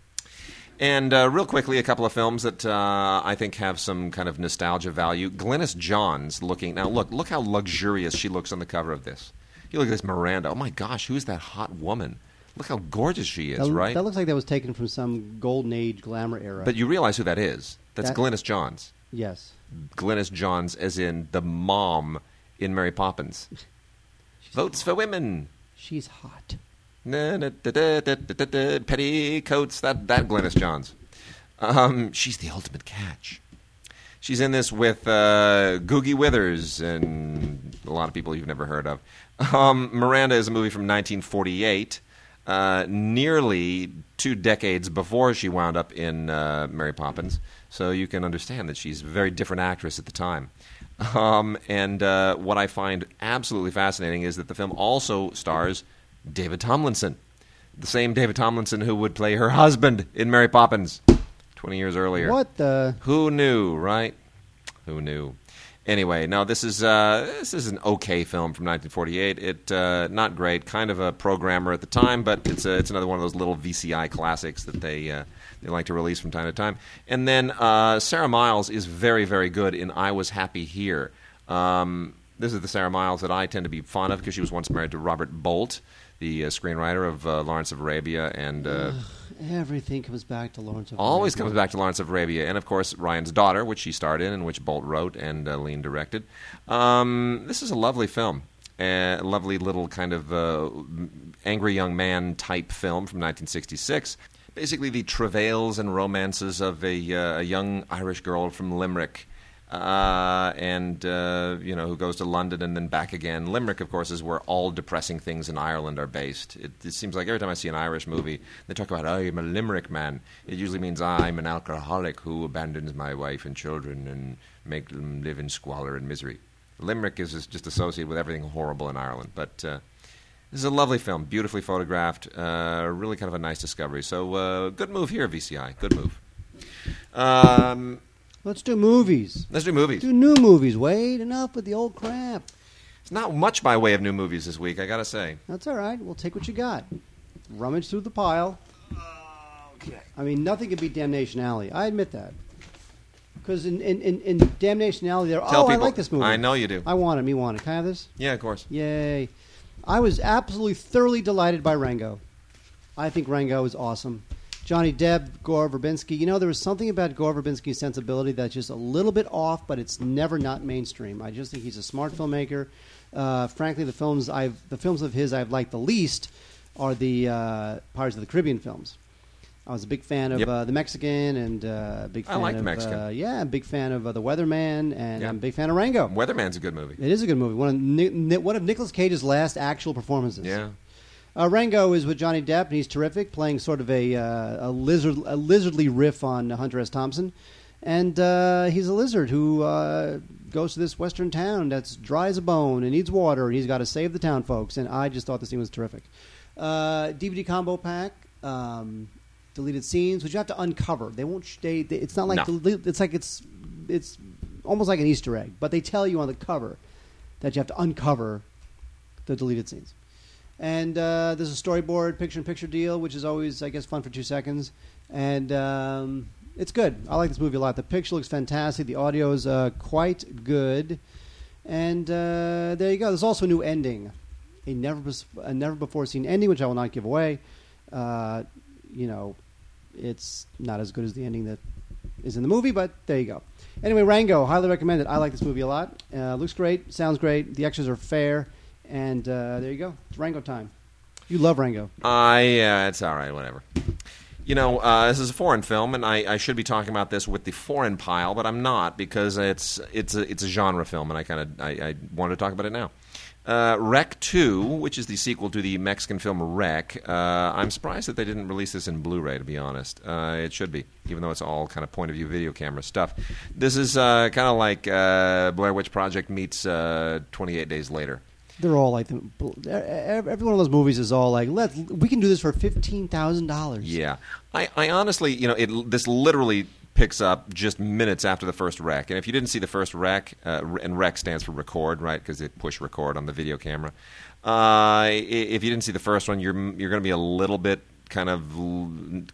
And uh, real quickly, a couple of films that uh, I think have some kind of nostalgia value. Glynis Johns looking now. Look, look how luxurious she looks on the cover of this. You look at this Miranda. Oh my gosh, who's that hot woman? Look how gorgeous she is, that, right? that looks like that was taken from some golden age glamour era. but you realize who that is? That's That- Glynis Johns. yes, Glynis Johns, as in the mom in Mary Poppins. Votes for women. she's hot. Na, na, da, da, da, petticoats. That that Glynis Johns. Um, she's the ultimate catch. She's in this with uh, Googie Withers and a lot of people you've never heard of. Um, Miranda is a movie from 1948, uh, nearly two decades before she wound up in uh, Mary Poppins. So you can understand that she's a very different actress at the time. Um, and uh, what I find absolutely fascinating is that the film also stars David Tomlinson, the same David Tomlinson who would play her husband in Mary Poppins 20 years earlier. What the? Who knew, right? Who knew? Anyway, no, this is uh, this is an okay film from 1948. It uh, not great, kind of a programmer at the time, but it's a, it's another one of those little VCI classics that they uh, they like to release from time to time. And then uh, Sarah Miles is very very good in I Was Happy Here. Um, this is the Sarah Miles that I tend to be fond of because she was once married to Robert Bolt, the uh, screenwriter of uh, Lawrence of Arabia and. Uh, Everything comes back to Lawrence of Always Arabia. comes back to Lawrence of Arabia, and of course Ryan's Daughter, which she starred in, and which Bolt wrote and uh, Lean directed. Um, this is a lovely film, a lovely little kind of uh, angry young man type film from 1966. Basically, the travails and romances of a, uh, a young Irish girl from Limerick. Uh, and uh, you know who goes to London and then back again. Limerick, of course, is where all depressing things in Ireland are based. It, it seems like every time I see an Irish movie, they talk about "I'm a Limerick man." It usually means I'm an alcoholic who abandons my wife and children and make them live in squalor and misery. Limerick is just associated with everything horrible in Ireland, but. Uh, this is a lovely film, beautifully photographed, uh, really kind of a nice discovery. So, uh, good move here, VCI. Good move. Um, Let's do movies. let's do movies. Do new movies. Wait, enough with the old crap. It's not much by way of new movies this week, I gotta say. That's all right. We'll take what you got. Rummage through the pile. Okay. I mean, nothing could beat Damnation Alley. I admit that. Because in, in, in, in Damnation Alley, they're Tell oh, I like this movie. I know you do. I want it. Me want it. Can I have this? Yeah, of course. Yay! I was absolutely thoroughly delighted by Rango. I think Rango is awesome. Johnny Depp, Gore Verbinski. You know, there was something about Gore Verbinski's sensibility that's just a little bit off, but it's never not mainstream. I just think he's a smart filmmaker. Uh, frankly, the films I've the films of his I've liked the least are the uh, Pirates of the Caribbean films. I was a big fan of Yep. uh, the Mexican and uh, big I fan like The of Mexican. Uh, yeah, I'm a big fan of uh, the Weatherman, and Yeah. I'm a big fan of Rango. Weatherman's a good movie. It is a good movie. One of Ni- Ni- one of Nicolas Cage's last actual performances. Yeah. Uh, Rango is with Johnny Depp, and he's terrific, playing sort of a uh, a lizard a lizardly riff on Hunter S. Thompson, and uh, he's a lizard who uh, goes to this western town that's dry as a bone and needs water, and he's got to save the town folks. And I just thought this thing was terrific. Uh, DVD combo pack. Um, deleted scenes, which you have to uncover. They won't. Sh- they, they, it's not like No. it's like it's it's almost like an Easter egg, but they tell you on the cover that you have to uncover the deleted scenes. And uh, there's a storyboard picture-in-picture deal, which is always, I guess, fun for two seconds. And um, it's good. I like this movie a lot. The picture looks fantastic. The audio is uh, quite good. And uh, there you go. There's also a new ending, a never a never before seen ending, which I will not give away. Uh, you know, it's not as good as the ending that is in the movie, but there you go. Anyway, Rango, highly recommend it. I like this movie a lot. Uh, looks great, sounds great. The extras are fair, and uh, there you go. It's Rango time. You love Rango. I yeah, it's all right, whatever. You know, uh, this is a foreign film, and I, I should be talking about this with the foreign pile, but I'm not because it's it's a it's a genre film, and I kind of I, I wanted to talk about it now. Uh, REC 2, which is the sequel to the Mexican film REC, uh, I'm surprised that they didn't release this in Blu-ray. To be honest, uh, it should be, even though it's all kind of point of view video camera stuff. This is uh, kind of like uh, Blair Witch Project meets uh, 28 Days Later. They're all like the, every one of those movies is all like let we can do this for fifteen thousand dollars. Yeah, I, I honestly, you know, it this literally picks up just minutes after the first REC. And if you didn't see the first REC, uh, and rec stands for record, right? Because they push record on the video camera. Uh, if you didn't see the first one, you're you're going to be a little bit kind of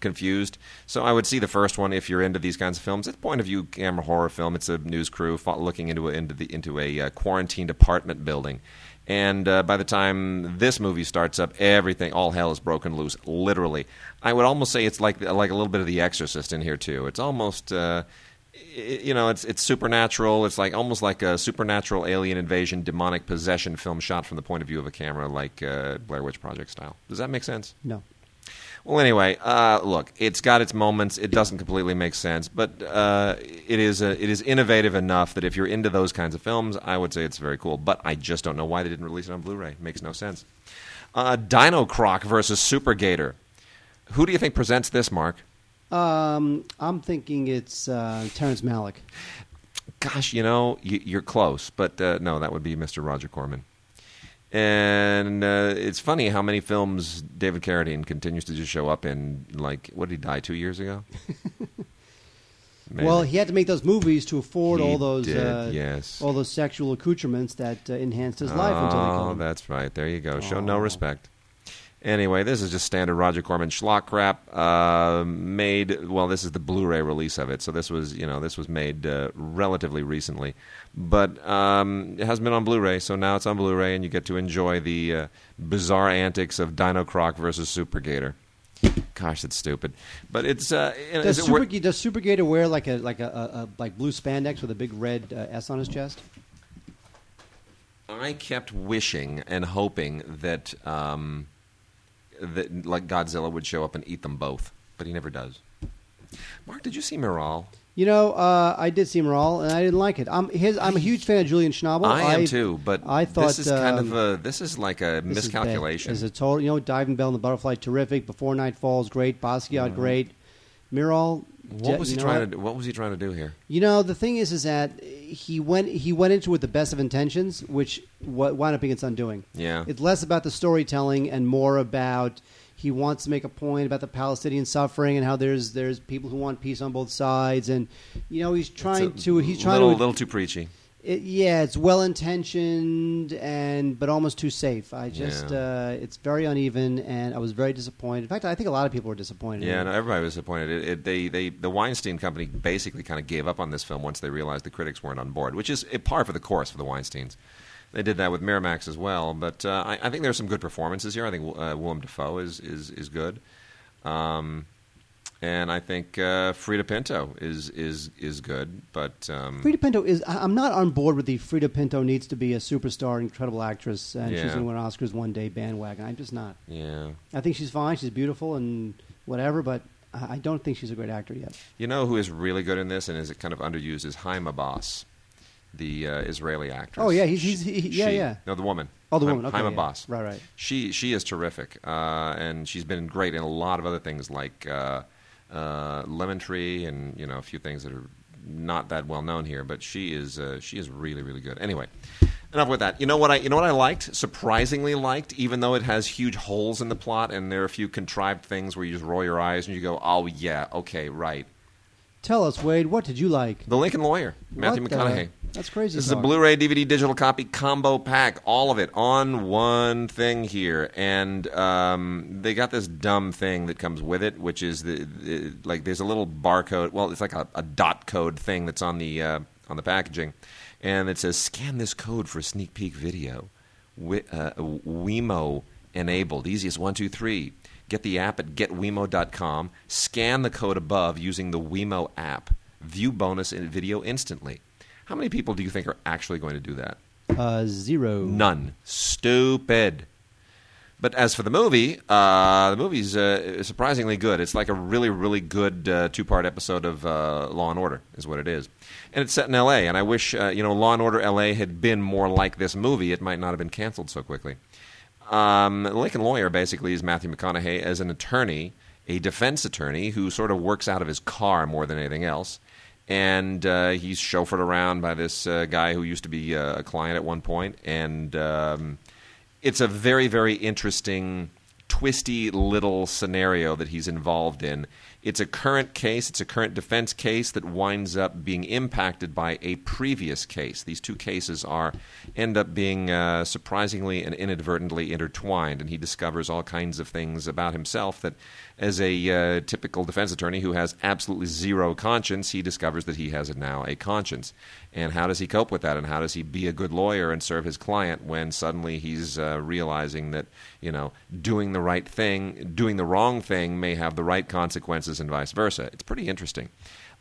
confused. So I would see the first one if you're into these kinds of films. It's point of view camera horror film. It's a news crew looking into a, into the into a uh, quarantined apartment building. And uh, by the time this movie starts up, everything, all hell is broken loose, literally. I would almost say it's like like a little bit of The Exorcist in here too. It's almost, uh, you know, it's it's supernatural. It's like almost like a supernatural alien invasion, demonic possession film shot from the point of view of a camera, like uh, Blair Witch Project style. Does that make sense? No. Well, anyway, uh, look, it's got its moments. It doesn't completely make sense, but uh, it is uh it is innovative enough that if you're into those kinds of films, I would say it's very cool. But I just don't know why they didn't release it on Blu-ray. It makes no sense. Uh, Dino Croc versus Super Gator. Who do you think presents this, Mark? Um, I'm thinking it's uh, Terrence Malick. Gosh, you know, you, you're close, but uh, no, that would be Mr. Roger Corman. And uh, it's funny how many films David Carradine continues to just show up in. Like, what did he die two years ago? Maybe. Well, he had to make those movies to afford He all those did, uh, yes. all those sexual accoutrements that uh, enhanced his life until they Oh, him. that's right. There you go. Show no respect. Anyway, this is just standard Roger Corman schlock crap. Uh, made well. This is the Blu-ray release of it, so this was you know this was made uh, relatively recently, but um, it hasn't been on Blu-ray, so now it's on Blu-ray, and you get to enjoy the uh, bizarre antics of Dino Croc versus Super Gator. Gosh, that's stupid, but it's uh, Does it Super, wor- does Super Gator wear like a like a, a, a like blue spandex with a big red uh, S on his chest? I kept wishing and hoping that um, that like Godzilla would show up and eat them both, but he never does. Mark, did you see Miral? You know, uh, I did see all, and I didn't like it. I'm his, I'm a huge fan of Julian Schnabel. I am too, but I thought this is kind of um, a this is like a this is bad. miscalculation. A total, you know, Diving Bell and the Butterfly, terrific. Before Night Falls, great. Basquiat, great. Miral. What was he you know trying what? to do? What was he trying to do here? You know, the thing is, is that he went he went into it with the best of intentions, which wa- wound up being its undoing. Yeah. it's less about the storytelling and more about he wants to make a point about the Palestinian suffering and how there's there's people who want peace on both sides, and you know he's trying It's a to he's trying little, to little too preachy. It, yeah, it's well intentioned and but almost too safe. I just Yeah. uh, it's very uneven, and I was very disappointed. In fact, I think a lot of people were disappointed. Yeah, no, everybody was disappointed. It, it, they, they, the Weinstein Company basically kind of gave up on this film once they realized the critics weren't on board, which is a par for the course for the Weinsteins. They did that with Miramax as well, but uh, I, I think are some good performances here. I think uh, Willem Dafoe is is is good, um, and I think uh, Freida Pinto is is is good. But um, Freida Pinto is. I'm not on board with the Freida Pinto needs to be a superstar, incredible actress, and she's Yeah. going to win Oscars one day bandwagon. I'm just not. yeah, I think she's fine. She's beautiful and whatever, but I don't think she's a great actor yet. you know who is really good in this and is it kind of underused is Hiam Abbass, the uh, Israeli actress. Oh, yeah, he's- he's- he- yeah, She- yeah. No, the woman. Oh, the woman. Okay, Hiam yeah. Abbass. Right, right. She she is terrific, uh, and she's been great in a lot of other things like uh, Lemon Tree, and you know a few things that are not that well known here. But she is uh, she is really really good. Anyway, enough with that. You know what I you know what I liked surprisingly liked, even though it has huge holes in the plot and there are a few contrived things where you just roll your eyes and you go, oh yeah, okay, right. Tell us, Wade, what did you like? The Lincoln Lawyer, Matthew What the- McConaughey. That's crazy. This is a. Blu-ray DVD digital copy combo pack, all of it on one thing here, and um, they got this dumb thing that comes with it, which is the, the like there's a little barcode. Well, it's like a, a dot code thing that's on the uh, on the packaging, and it says scan this code for a sneak peek video. Wi- uh, Wemo enabled. Easiest one two three. Get the app at getwemo.com. Scan the code above using the Wemo app. View bonus in video instantly. How many people do you think are actually going to do that? Uh, zero. None. Stupid. But as for the movie, uh, the movie's uh, surprisingly good. It's like a really, really good uh, two-part episode of uh, Law and Order, is what it is. And it's set in L.A. And I wish uh, you know Law and Order L.A. had been more like this movie. It might not have been canceled so quickly. Um, Lincoln Lawyer basically is Matthew McConaughey as an attorney, a defense attorney who sort of works out of his car more than anything else. And uh, he's chauffeured around by this uh, guy who used to be uh, a client at one point. And um, it's a very, very interesting, twisty little scenario that he's involved in. It's a current case, it's a current defense case that winds up being impacted by a previous case. These two cases are end up being uh, surprisingly and inadvertently intertwined, and he discovers all kinds of things about himself that, as a uh, typical defense attorney who has absolutely zero conscience, he discovers that he has now a conscience. And how does he cope with that? And how does he be a good lawyer and serve his client when suddenly he's uh, realizing that you know doing the right thing, doing the wrong thing may have the right consequences, and vice versa? It's pretty interesting.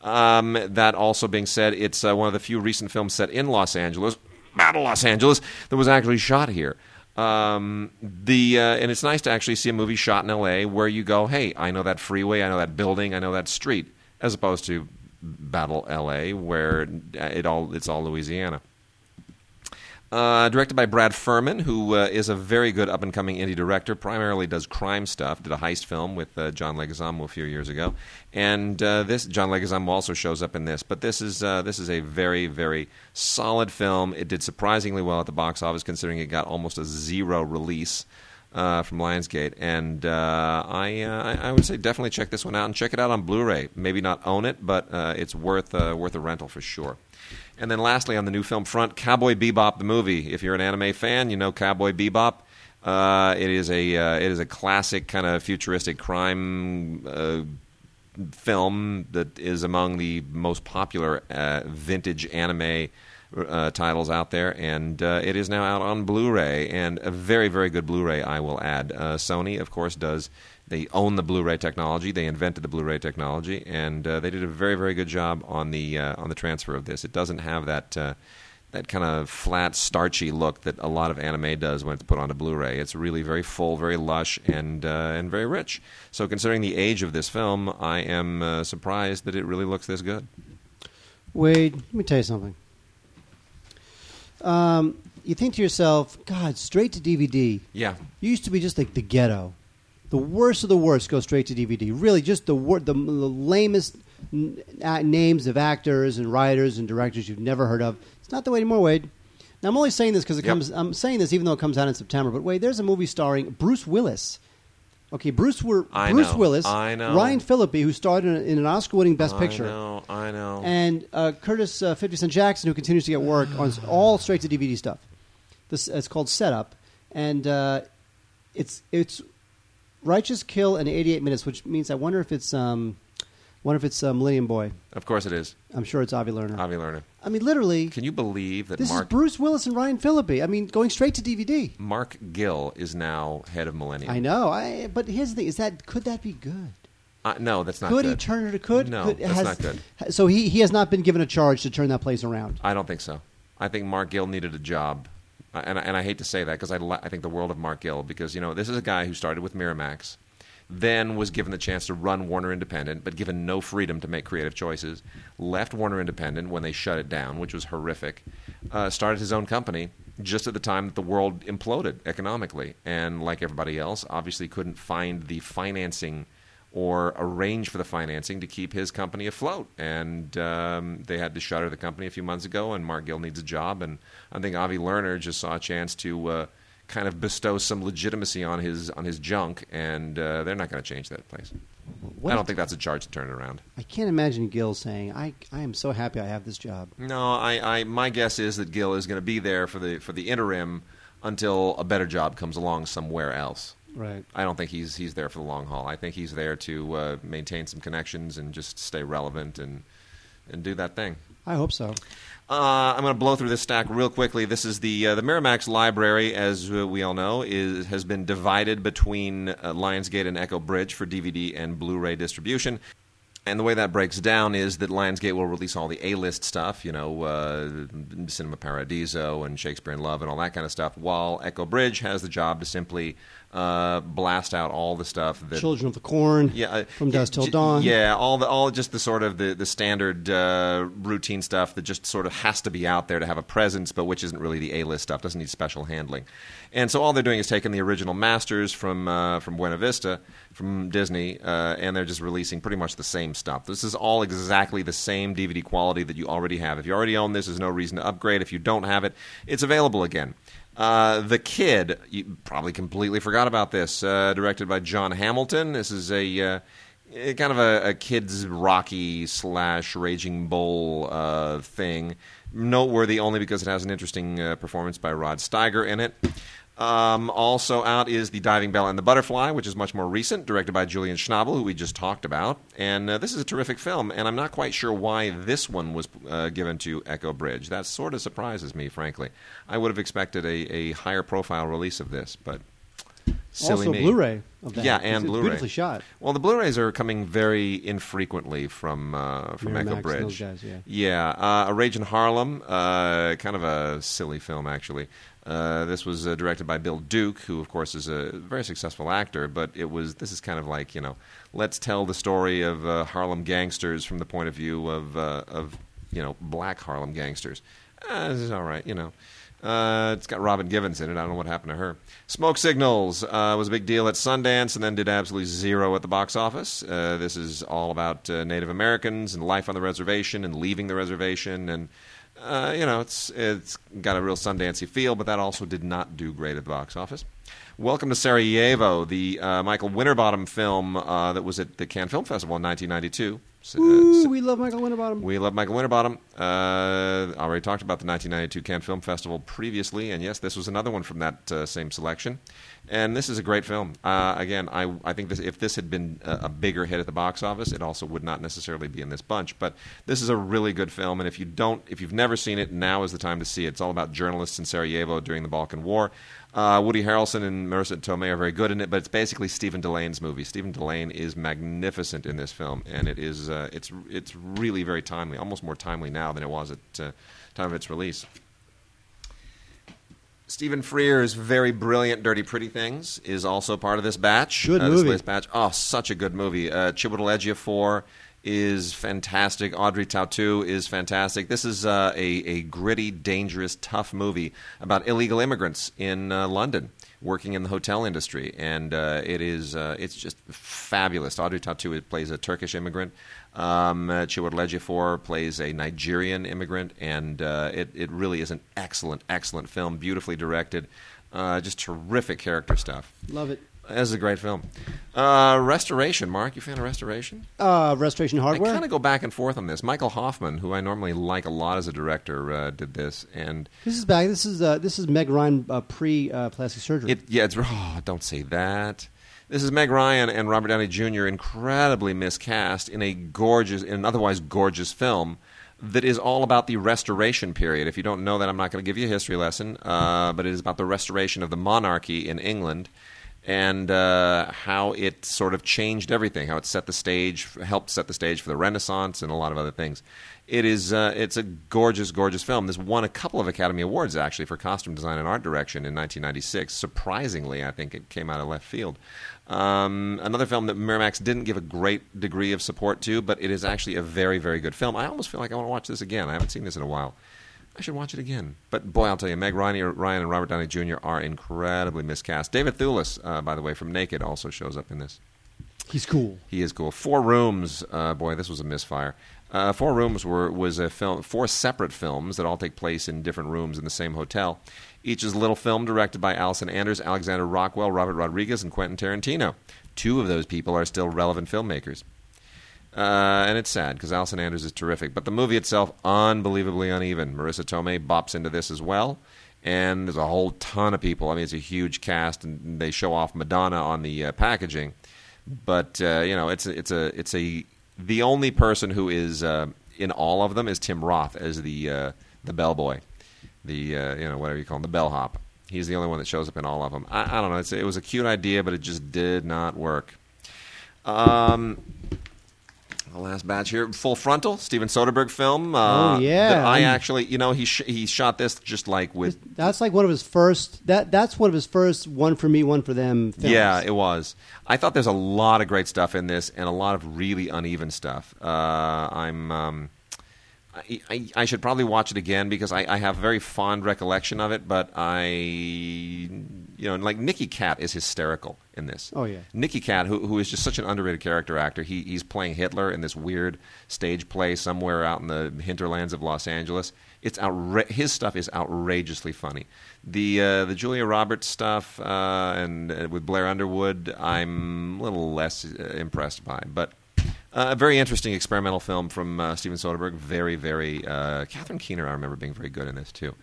Um, that also being said, it's uh, one of the few recent films set in Los Angeles, Battle Los Angeles, that was actually shot here. Um, the uh, and it's nice to actually see a movie shot in L.A. where you go, hey, I know that freeway, I know that building, I know that street, as opposed to Battle L.A. where it all it's all Louisiana. Uh, directed by Brad Furman, who uh, is a very good up and coming indie director. Primarily does crime stuff. Did a heist film with uh, John Leguizamo a few years ago, and uh, this John Leguizamo also shows up in this. But this is uh, this is a very very solid film. It did surprisingly well at the box office, considering it got almost a zero release. uh, from Lionsgate, and I, I would say definitely check this one out and check it out on Blu-ray. Maybe not own it, but it's worth worth a rental for sure. And then lastly, on the new film front, Cowboy Bebop the movie. If you're an anime fan, you know Cowboy Bebop. Uh, it is a uh, it is a classic kind of futuristic crime uh, film that is among the most popular uh, vintage anime uh, titles out there, and uh, it is now out on Blu-ray, and a very, very good Blu-ray. I will add. Sony, of course, does. They own the Blu-ray technology. They invented the Blu-ray technology, and uh, they did a very, very good job on the uh, on the transfer of this. It doesn't have that. Uh, that kind of flat, starchy look that a lot of anime does when it's put onto Blu-ray. It's really very full, very lush, and uh, and very rich. So, considering the age of this film, I am uh, surprised that it really looks this good. Wade, let me tell you something. Um, you think to yourself, God, straight to DVD. Yeah, You used to be just like the ghetto. The worst of the worst go straight to DVD. Really, just the wor- the, the lamest n- names of actors and writers and directors you've never heard of. It's not the way anymore, Wade. Now I'm only saying this because it Yep. comes. I'm saying this even though it comes out in September. But Wade, there's a movie starring Bruce Willis. Okay, Bruce Bruce know. Willis, I know. Ryan Phillippe, who starred in, in an Oscar-winning Best Picture, I know, I know. and uh, Curtis uh, Fifty Cent Jackson, who continues to get work on all straight to DVD stuff. This it's called Setup, and uh, it's it's Righteous Kill in 88 minutes, which means I wonder if it's um, wonder if it's uh, Millennium Boy. of course, it is I'm sure it's Avi Lerner. Avi Lerner. I mean, literally, Can you believe that this Mark is Bruce Willis and Ryan Phillippe. I mean, going straight to DVD. Mark Gill is now head of Millennium? I know. I but here's the thing: is that could that be good? Uh, no, that's not good. could he turn it? Could No, could, that's has- not good. So he he has not been given a charge to turn that place around. I don't think so. I think Mark Gill needed a job, and I- and I hate to say that because I I think the world of Mark Gill because you know this is a guy who started with Miramax, then was given the chance to run Warner Independent, but given no freedom to make creative choices. Left Warner Independent when they shut it down, which was horrific. Uh, started his own company just at the time that the world imploded economically, and like everybody else, obviously couldn't find the financing or arrange for the financing to keep his company afloat. And um, they had to shutter the company a few months ago, and Mark Gill needs a job. And I think Avi Lerner just saw a chance to uh, kind of bestow some legitimacy on his on his junk, and uh, they're not going to change that place. What I don't think that's a charge to turn it around. I can't imagine Gill saying, "I I am so happy I have this job." No, I, I my guess is that Gill is going to be there for the for the interim until a better job comes along somewhere else. Right. I don't think he's he's there for the long haul. I think he's there to uh, maintain some connections and just stay relevant and and do that thing. I hope so. Uh, I'm going to blow through this stack real quickly. This is the uh, the Miramax library, as uh, we all know, is has been divided between uh, Lionsgate and Echo Bridge for DVD and Blu-ray distribution. And the way that breaks down is that Lionsgate will release all the A-list stuff, you know, uh, Cinema Paradiso and Shakespeare in Love and all that kind of stuff, while Echo Bridge has the job to simply uh, blast out all the stuff that Children of the Corn. yeah, uh, From Dusk Till Dawn. Yeah, all the all just the sort of the the standard uh, routine stuff that just sort of has to be out there to have a presence, but which isn't really the A list stuff. Doesn't need special handling. And so all they're doing is taking the original masters from uh, from Buena Vista, from Disney, uh, and they're just releasing pretty much the same stuff. This is all exactly the same DVD quality that you already have. If you already own this, there's no reason to upgrade. If you don't have it, it's available again. Uh, the Kid, you probably completely forgot about this. Uh, directed by John Hamilton. This is a uh, kind of a, a kids Rocky slash Raging Bull uh, thing. Noteworthy only because it has an interesting uh, performance by Rod Steiger in it. Um, also out is The Diving Bell and the Butterfly, which is much more recent, directed by Julian Schnabel, who we just talked about. And uh, this is a terrific film, and I'm not quite sure why this one was uh, given to Echo Bridge. That sort of surprises me, frankly. I would have expected a, a higher profile release of this, but silly also, me. Blu-ray of that. Yeah, and it's Blu-ray. Beautifully shot. Well, the Blu-rays are coming very infrequently from uh, from Miramax Echo Bridge. guys, yeah. Yeah, uh, A Rage in Harlem, uh, kind of a silly film actually. Uh, this was uh, directed by Bill Duke, who of course is a very successful actor. But it was this is kind of like you know, let's tell the story of uh, Harlem gangsters from the point of view of uh, of you know black Harlem gangsters. Uh, this is all right, you know. Uh, it's got Robin Givens in it. I don't know what happened to her. Smoke Signals uh, was a big deal at Sundance and then did absolutely zero at the box office. Uh, this is all about uh, Native Americans and life on the reservation and leaving the reservation. And, uh, you know, it's, it's got a real Sundancey feel, but that also did not do great at the box office. Welcome to Sarajevo, the uh, Michael Winterbottom film that was at the Cannes Film Festival in 1992. Uh, we love Michael Winterbottom. we love Michael Winterbottom. Uh, already talked about the 1992 Cannes Film Festival previously, and yes, this was another one from that uh, same selection. And this is a great film. Uh, again, I, I think this, if this had been a, a bigger hit at the box office, it also would not necessarily be in this bunch. But this is a really good film, and if you don't, if you've never seen it, now is the time to see it. It's all about journalists in Sarajevo during the Balkan War. Uh, Woody Harrelson and Marisa Tomei are very good in it, but it's basically Stephen Dillane's movie. Stephen Dillane is magnificent in this film, and it is uh, it's it's really very timely, almost more timely now than it was at uh, time of its release. Stephen Frears' very brilliant Dirty Pretty Things is also part of this batch. Good uh, this movie. latest batch. Oh, such a good movie. Uh, Chiwetel Ejiofor is fantastic. Audrey Tautou is fantastic. This is uh, a, a gritty, dangerous, tough movie about illegal immigrants in uh, London working in the hotel industry, and uh, it is uh, it's just fabulous. Audrey Tautou plays a Turkish immigrant. Um, uh, Chiwetel plays a Nigerian immigrant, and uh, it it really is an excellent, excellent film, beautifully directed, just terrific character stuff. Love it. This is a great film. Uh, Restoration, Mark, you fan of Restoration? Uh, Restoration Hardware. I kind of go back and forth on this. Michael Hoffman, who I normally like a lot as a director, uh, did this, and This is back. This is uh, this is Meg Ryan uh, pre uh, plastic surgery. it yeah, it's oh, don't say that. This is Meg Ryan and Robert Downey Jr. incredibly miscast in a gorgeous, in an otherwise gorgeous film that is all about the Restoration period. If you don't know that, I'm not going to give you a history lesson, uh, but it is about the restoration of the monarchy in England and uh, how it sort of changed everything, how it set the stage, helped set the stage for the Renaissance and a lot of other things. It is uh, it's a gorgeous, gorgeous film. This won a couple of Academy Awards actually for costume design and art direction in 1996. Surprisingly, I think it came out of left field. Um, another film that Miramax didn't give a great degree of support to, but it is actually a very, very good film. I almost feel like I want to watch this again. I haven't seen this in a while. I should watch it again. But boy, I'll tell you, Meg Ryan, Ryan and Robert Downey Jr. are incredibly miscast. David Thewlis, uh, by the way, from Naked, also shows up in this. He's cool. He is cool. Four Rooms, uh, boy, this was a misfire. Uh, Four Rooms were was a film, four separate films that all take place in different rooms in the same hotel. Each is a little film directed by Allison Anders, Alexandre Rockwell, Robert Rodriguez, and Quentin Tarantino. Two of those people are still relevant filmmakers. Uh, and it's sad because Allison Anders is terrific. But the movie itself, unbelievably uneven. Marisa Tomei bops into this as well. And there's a whole ton of people. I mean, it's a huge cast, and they show off Madonna on the uh, packaging. But uh, you know, it's a, it's a it's a the only person who is uh, in all of them is Tim Roth as the uh, the bellboy, the uh, you know whatever you call him, the bellhop. He's the only one that shows up in all of them. I, I don't know. It was a cute idea, but it just did not work. Um, the last batch here, Full Frontal, Steven Soderbergh film. Uh, Oh, yeah. I actually, you know, he sh- he shot this just like with That's like one of his first. That that's one of his first one for me, one for them. Films. Yeah, it was. I thought there's a lot of great stuff in this, and a lot of really uneven stuff. Uh, I'm. Um, I, I, I should probably watch it again because I, I have very fond recollection of it, but I, you know, and like Nicky Katt is hysterical in this. Oh, yeah. Nicky Katt, who, who is just such an underrated character actor. He, he's playing Hitler in this weird stage play somewhere out in the hinterlands of Los Angeles. It's outra- his stuff is outrageously funny. The uh, the Julia Roberts stuff uh, and uh, with Blair Underwood, I'm a little less uh, impressed by, but. Uh, a very interesting experimental film from uh, Steven Soderbergh. Very, very. Uh, Catherine Keener, I remember being very good in this too.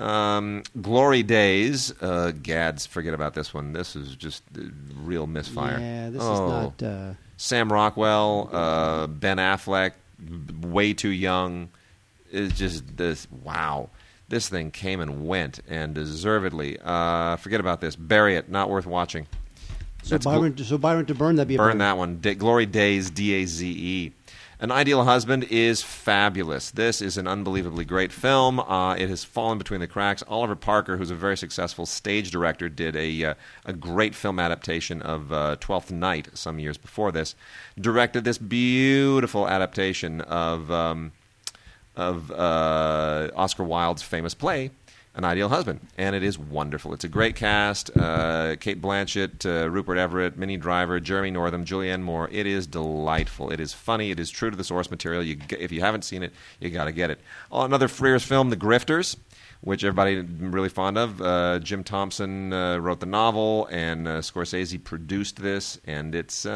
Um, Glory Daze. Uh, Gads, forget about this one. This is just uh, real misfire. Yeah, this Oh. is not. Uh, Sam Rockwell, uh, Ben Affleck, way too young. It's just this. Wow, this thing came and went, and deservedly. Uh, forget about this. Bury it. Not worth watching. so That's Byron, so Byron to burn. That'd be a Burn that one. Da- Glory Daze, D A Z E. An Ideal Husband is fabulous. This is an unbelievably great film. Uh, it has fallen between the cracks. Oliver Parker, who's a very successful stage director, did a, uh, a great film adaptation of uh, Twelfth Night some years before this. Directed this beautiful adaptation of, um, of uh, Oscar Wilde's famous play, An Ideal Husband. And it is wonderful. It's a great cast. Uh, Cate Blanchett, uh, Rupert Everett, Minnie Driver, Jeremy Northam, Julianne Moore. It is delightful. It is funny. It is true to the source material. You, if you haven't seen it, you got to get it. Oh, another Frears film, The Grifters. which everybody really fond of. Uh, Jim Thompson uh, wrote the novel, and uh, Scorsese produced this, and it's.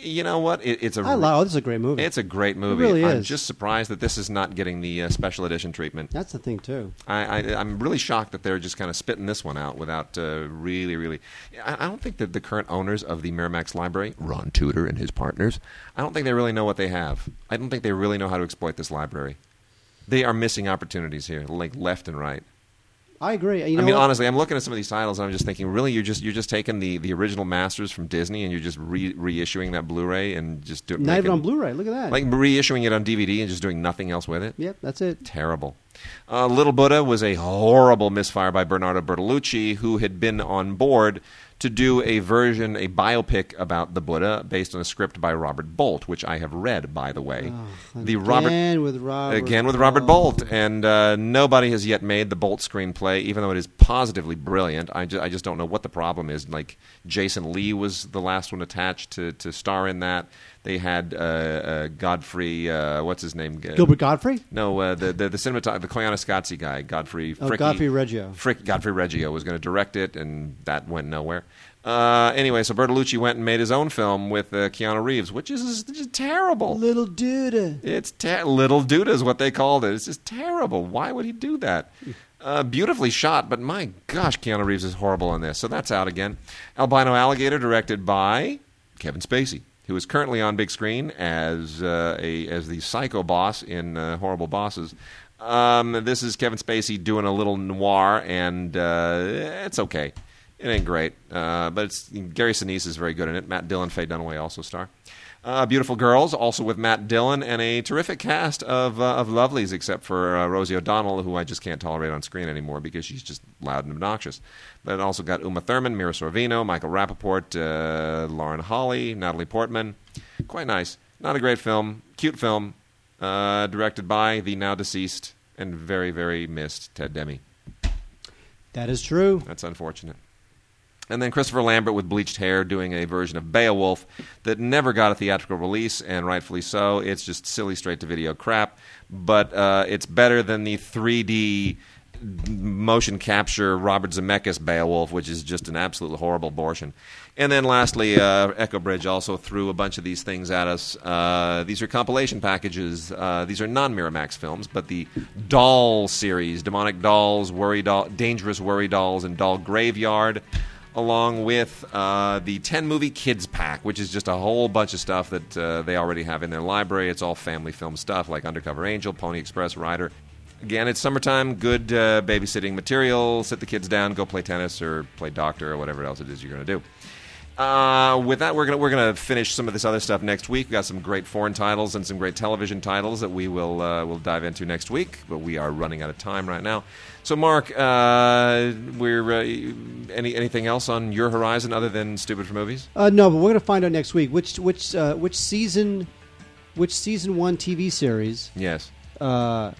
You know what? It, it's a I love. This is a great movie. it's a great movie. really I'm just surprised that this is not getting the uh, special edition treatment. That's the thing too. I, I, I'm really shocked that they're just kind of spitting this one out without uh, really, really. I, I don't think that the current owners of the Miramax library, Ron Tutor and his partners, I don't think they really know what they have. I don't think they really know how to exploit this library. They are missing opportunities here, like left and right. I agree. You know I mean, what? honestly, I'm looking at some of these titles and I'm just thinking, really, you're just you're just taking the, the original masters from Disney and you're just re- reissuing that Blu-ray and just do, not even on Blu-ray. Look at that. like reissuing it on DVD and just doing nothing else with it. yep, that's it. Terrible. Uh, Little Buddha was a horrible misfire by Bernardo Bertolucci, who had been on board to do a version, a biopic about the Buddha based on a script by Robert Bolt, which I have read, by the way. the Robert Oh, Again with Robert. again with Robert Bolt, and uh, nobody has yet made the Bolt screenplay, even though it is positively brilliant. I, ju- I just don't know what the problem is. Like Jason Lee was the last one attached to, to star in that. They had uh, uh, Godfrey, uh, what's his name? Gilbert Godfrey. no, uh, the the the cinematographer, the Koyaanisqatsi guy, Godfrey. Oh, Godfrey Reggio. Frick, Godfrey Reggio was going to direct it, and that went nowhere. Uh, anyway, so Bertolucci went and made his own film with uh, Keanu Reeves, which is just terrible. Little dude. It's Little Duda is what they called it. It's just terrible. Why would he do that? Uh, beautifully shot, but my gosh, Keanu Reeves is horrible in this. So that's out again. Albino Alligator, directed by Kevin Spacey, who is currently on big screen as uh, a as the psycho boss in uh, Horrible Bosses. Um, this is Kevin Spacey doing a little noir, and uh, it's okay. It ain't great, uh, but it's Gary Sinise is very good in it. Matt Dillon, Faye Dunaway also star. Uh, Beautiful Girls, also with Matt Dillon, and a terrific cast of uh, of lovelies, except for uh, Rosie O'Donnell, who I just can't tolerate on screen anymore because she's just loud and obnoxious. But it also got Uma Thurman, Mira Sorvino, Michael Rapaport, uh, Lauren Holly, Natalie Portman. Quite nice. Not a great film, cute film, uh, directed by the now deceased and very very missed Ted Demme. That is true. That's unfortunate. And then Christopher Lambert with bleached hair doing a version of Beowulf that never got a theatrical release, and rightfully so. It's just silly straight to video crap, but uh, it's better than the 3D motion capture Robert Zemeckis Beowulf, which is just an absolutely horrible abortion. And then lastly, uh, Echo Bridge also threw a bunch of these things at us. Uh, these are compilation packages. Uh, these are non Miramax films, but the Doll series, Demonic Dolls, Worry Doll, Dangerous Worry Dolls, and Doll Graveyard along with uh, the 10 movie kids pack, which is just a whole bunch of stuff that uh, they already have in their library. It's all family film stuff like Undercover Angel, Pony Express, Rider. Again, it's summertime, good uh, babysitting material. Sit the kids down, go play tennis or play doctor or whatever else it is you're going to do. Uh, with that, we're gonna we're gonna finish some of this other stuff next week. We got some great foreign titles and some great television titles that we will uh, will dive into next week. But we are running out of time right now. So, Mark, uh, we're uh, any anything else on your horizon other than stupid for movies? Uh, no, but we're going to find out next week which which uh, which season, which season one TV series Yes. uh,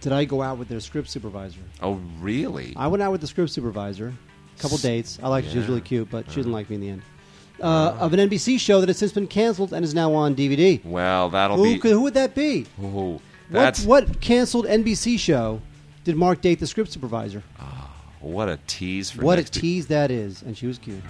did I go out with their script supervisor? Oh, really? I went out with the script supervisor. A couple dates. I liked her. She was really cute, but she didn't like me in the end. Uh, of an NBC show that has since been canceled and is now on DVD. Well, that'll Who, be. could, who would that be? Ooh, What, that's what canceled NBC show did Mark date the script supervisor? Ah, what a tease for What a tease that is. And she was cute.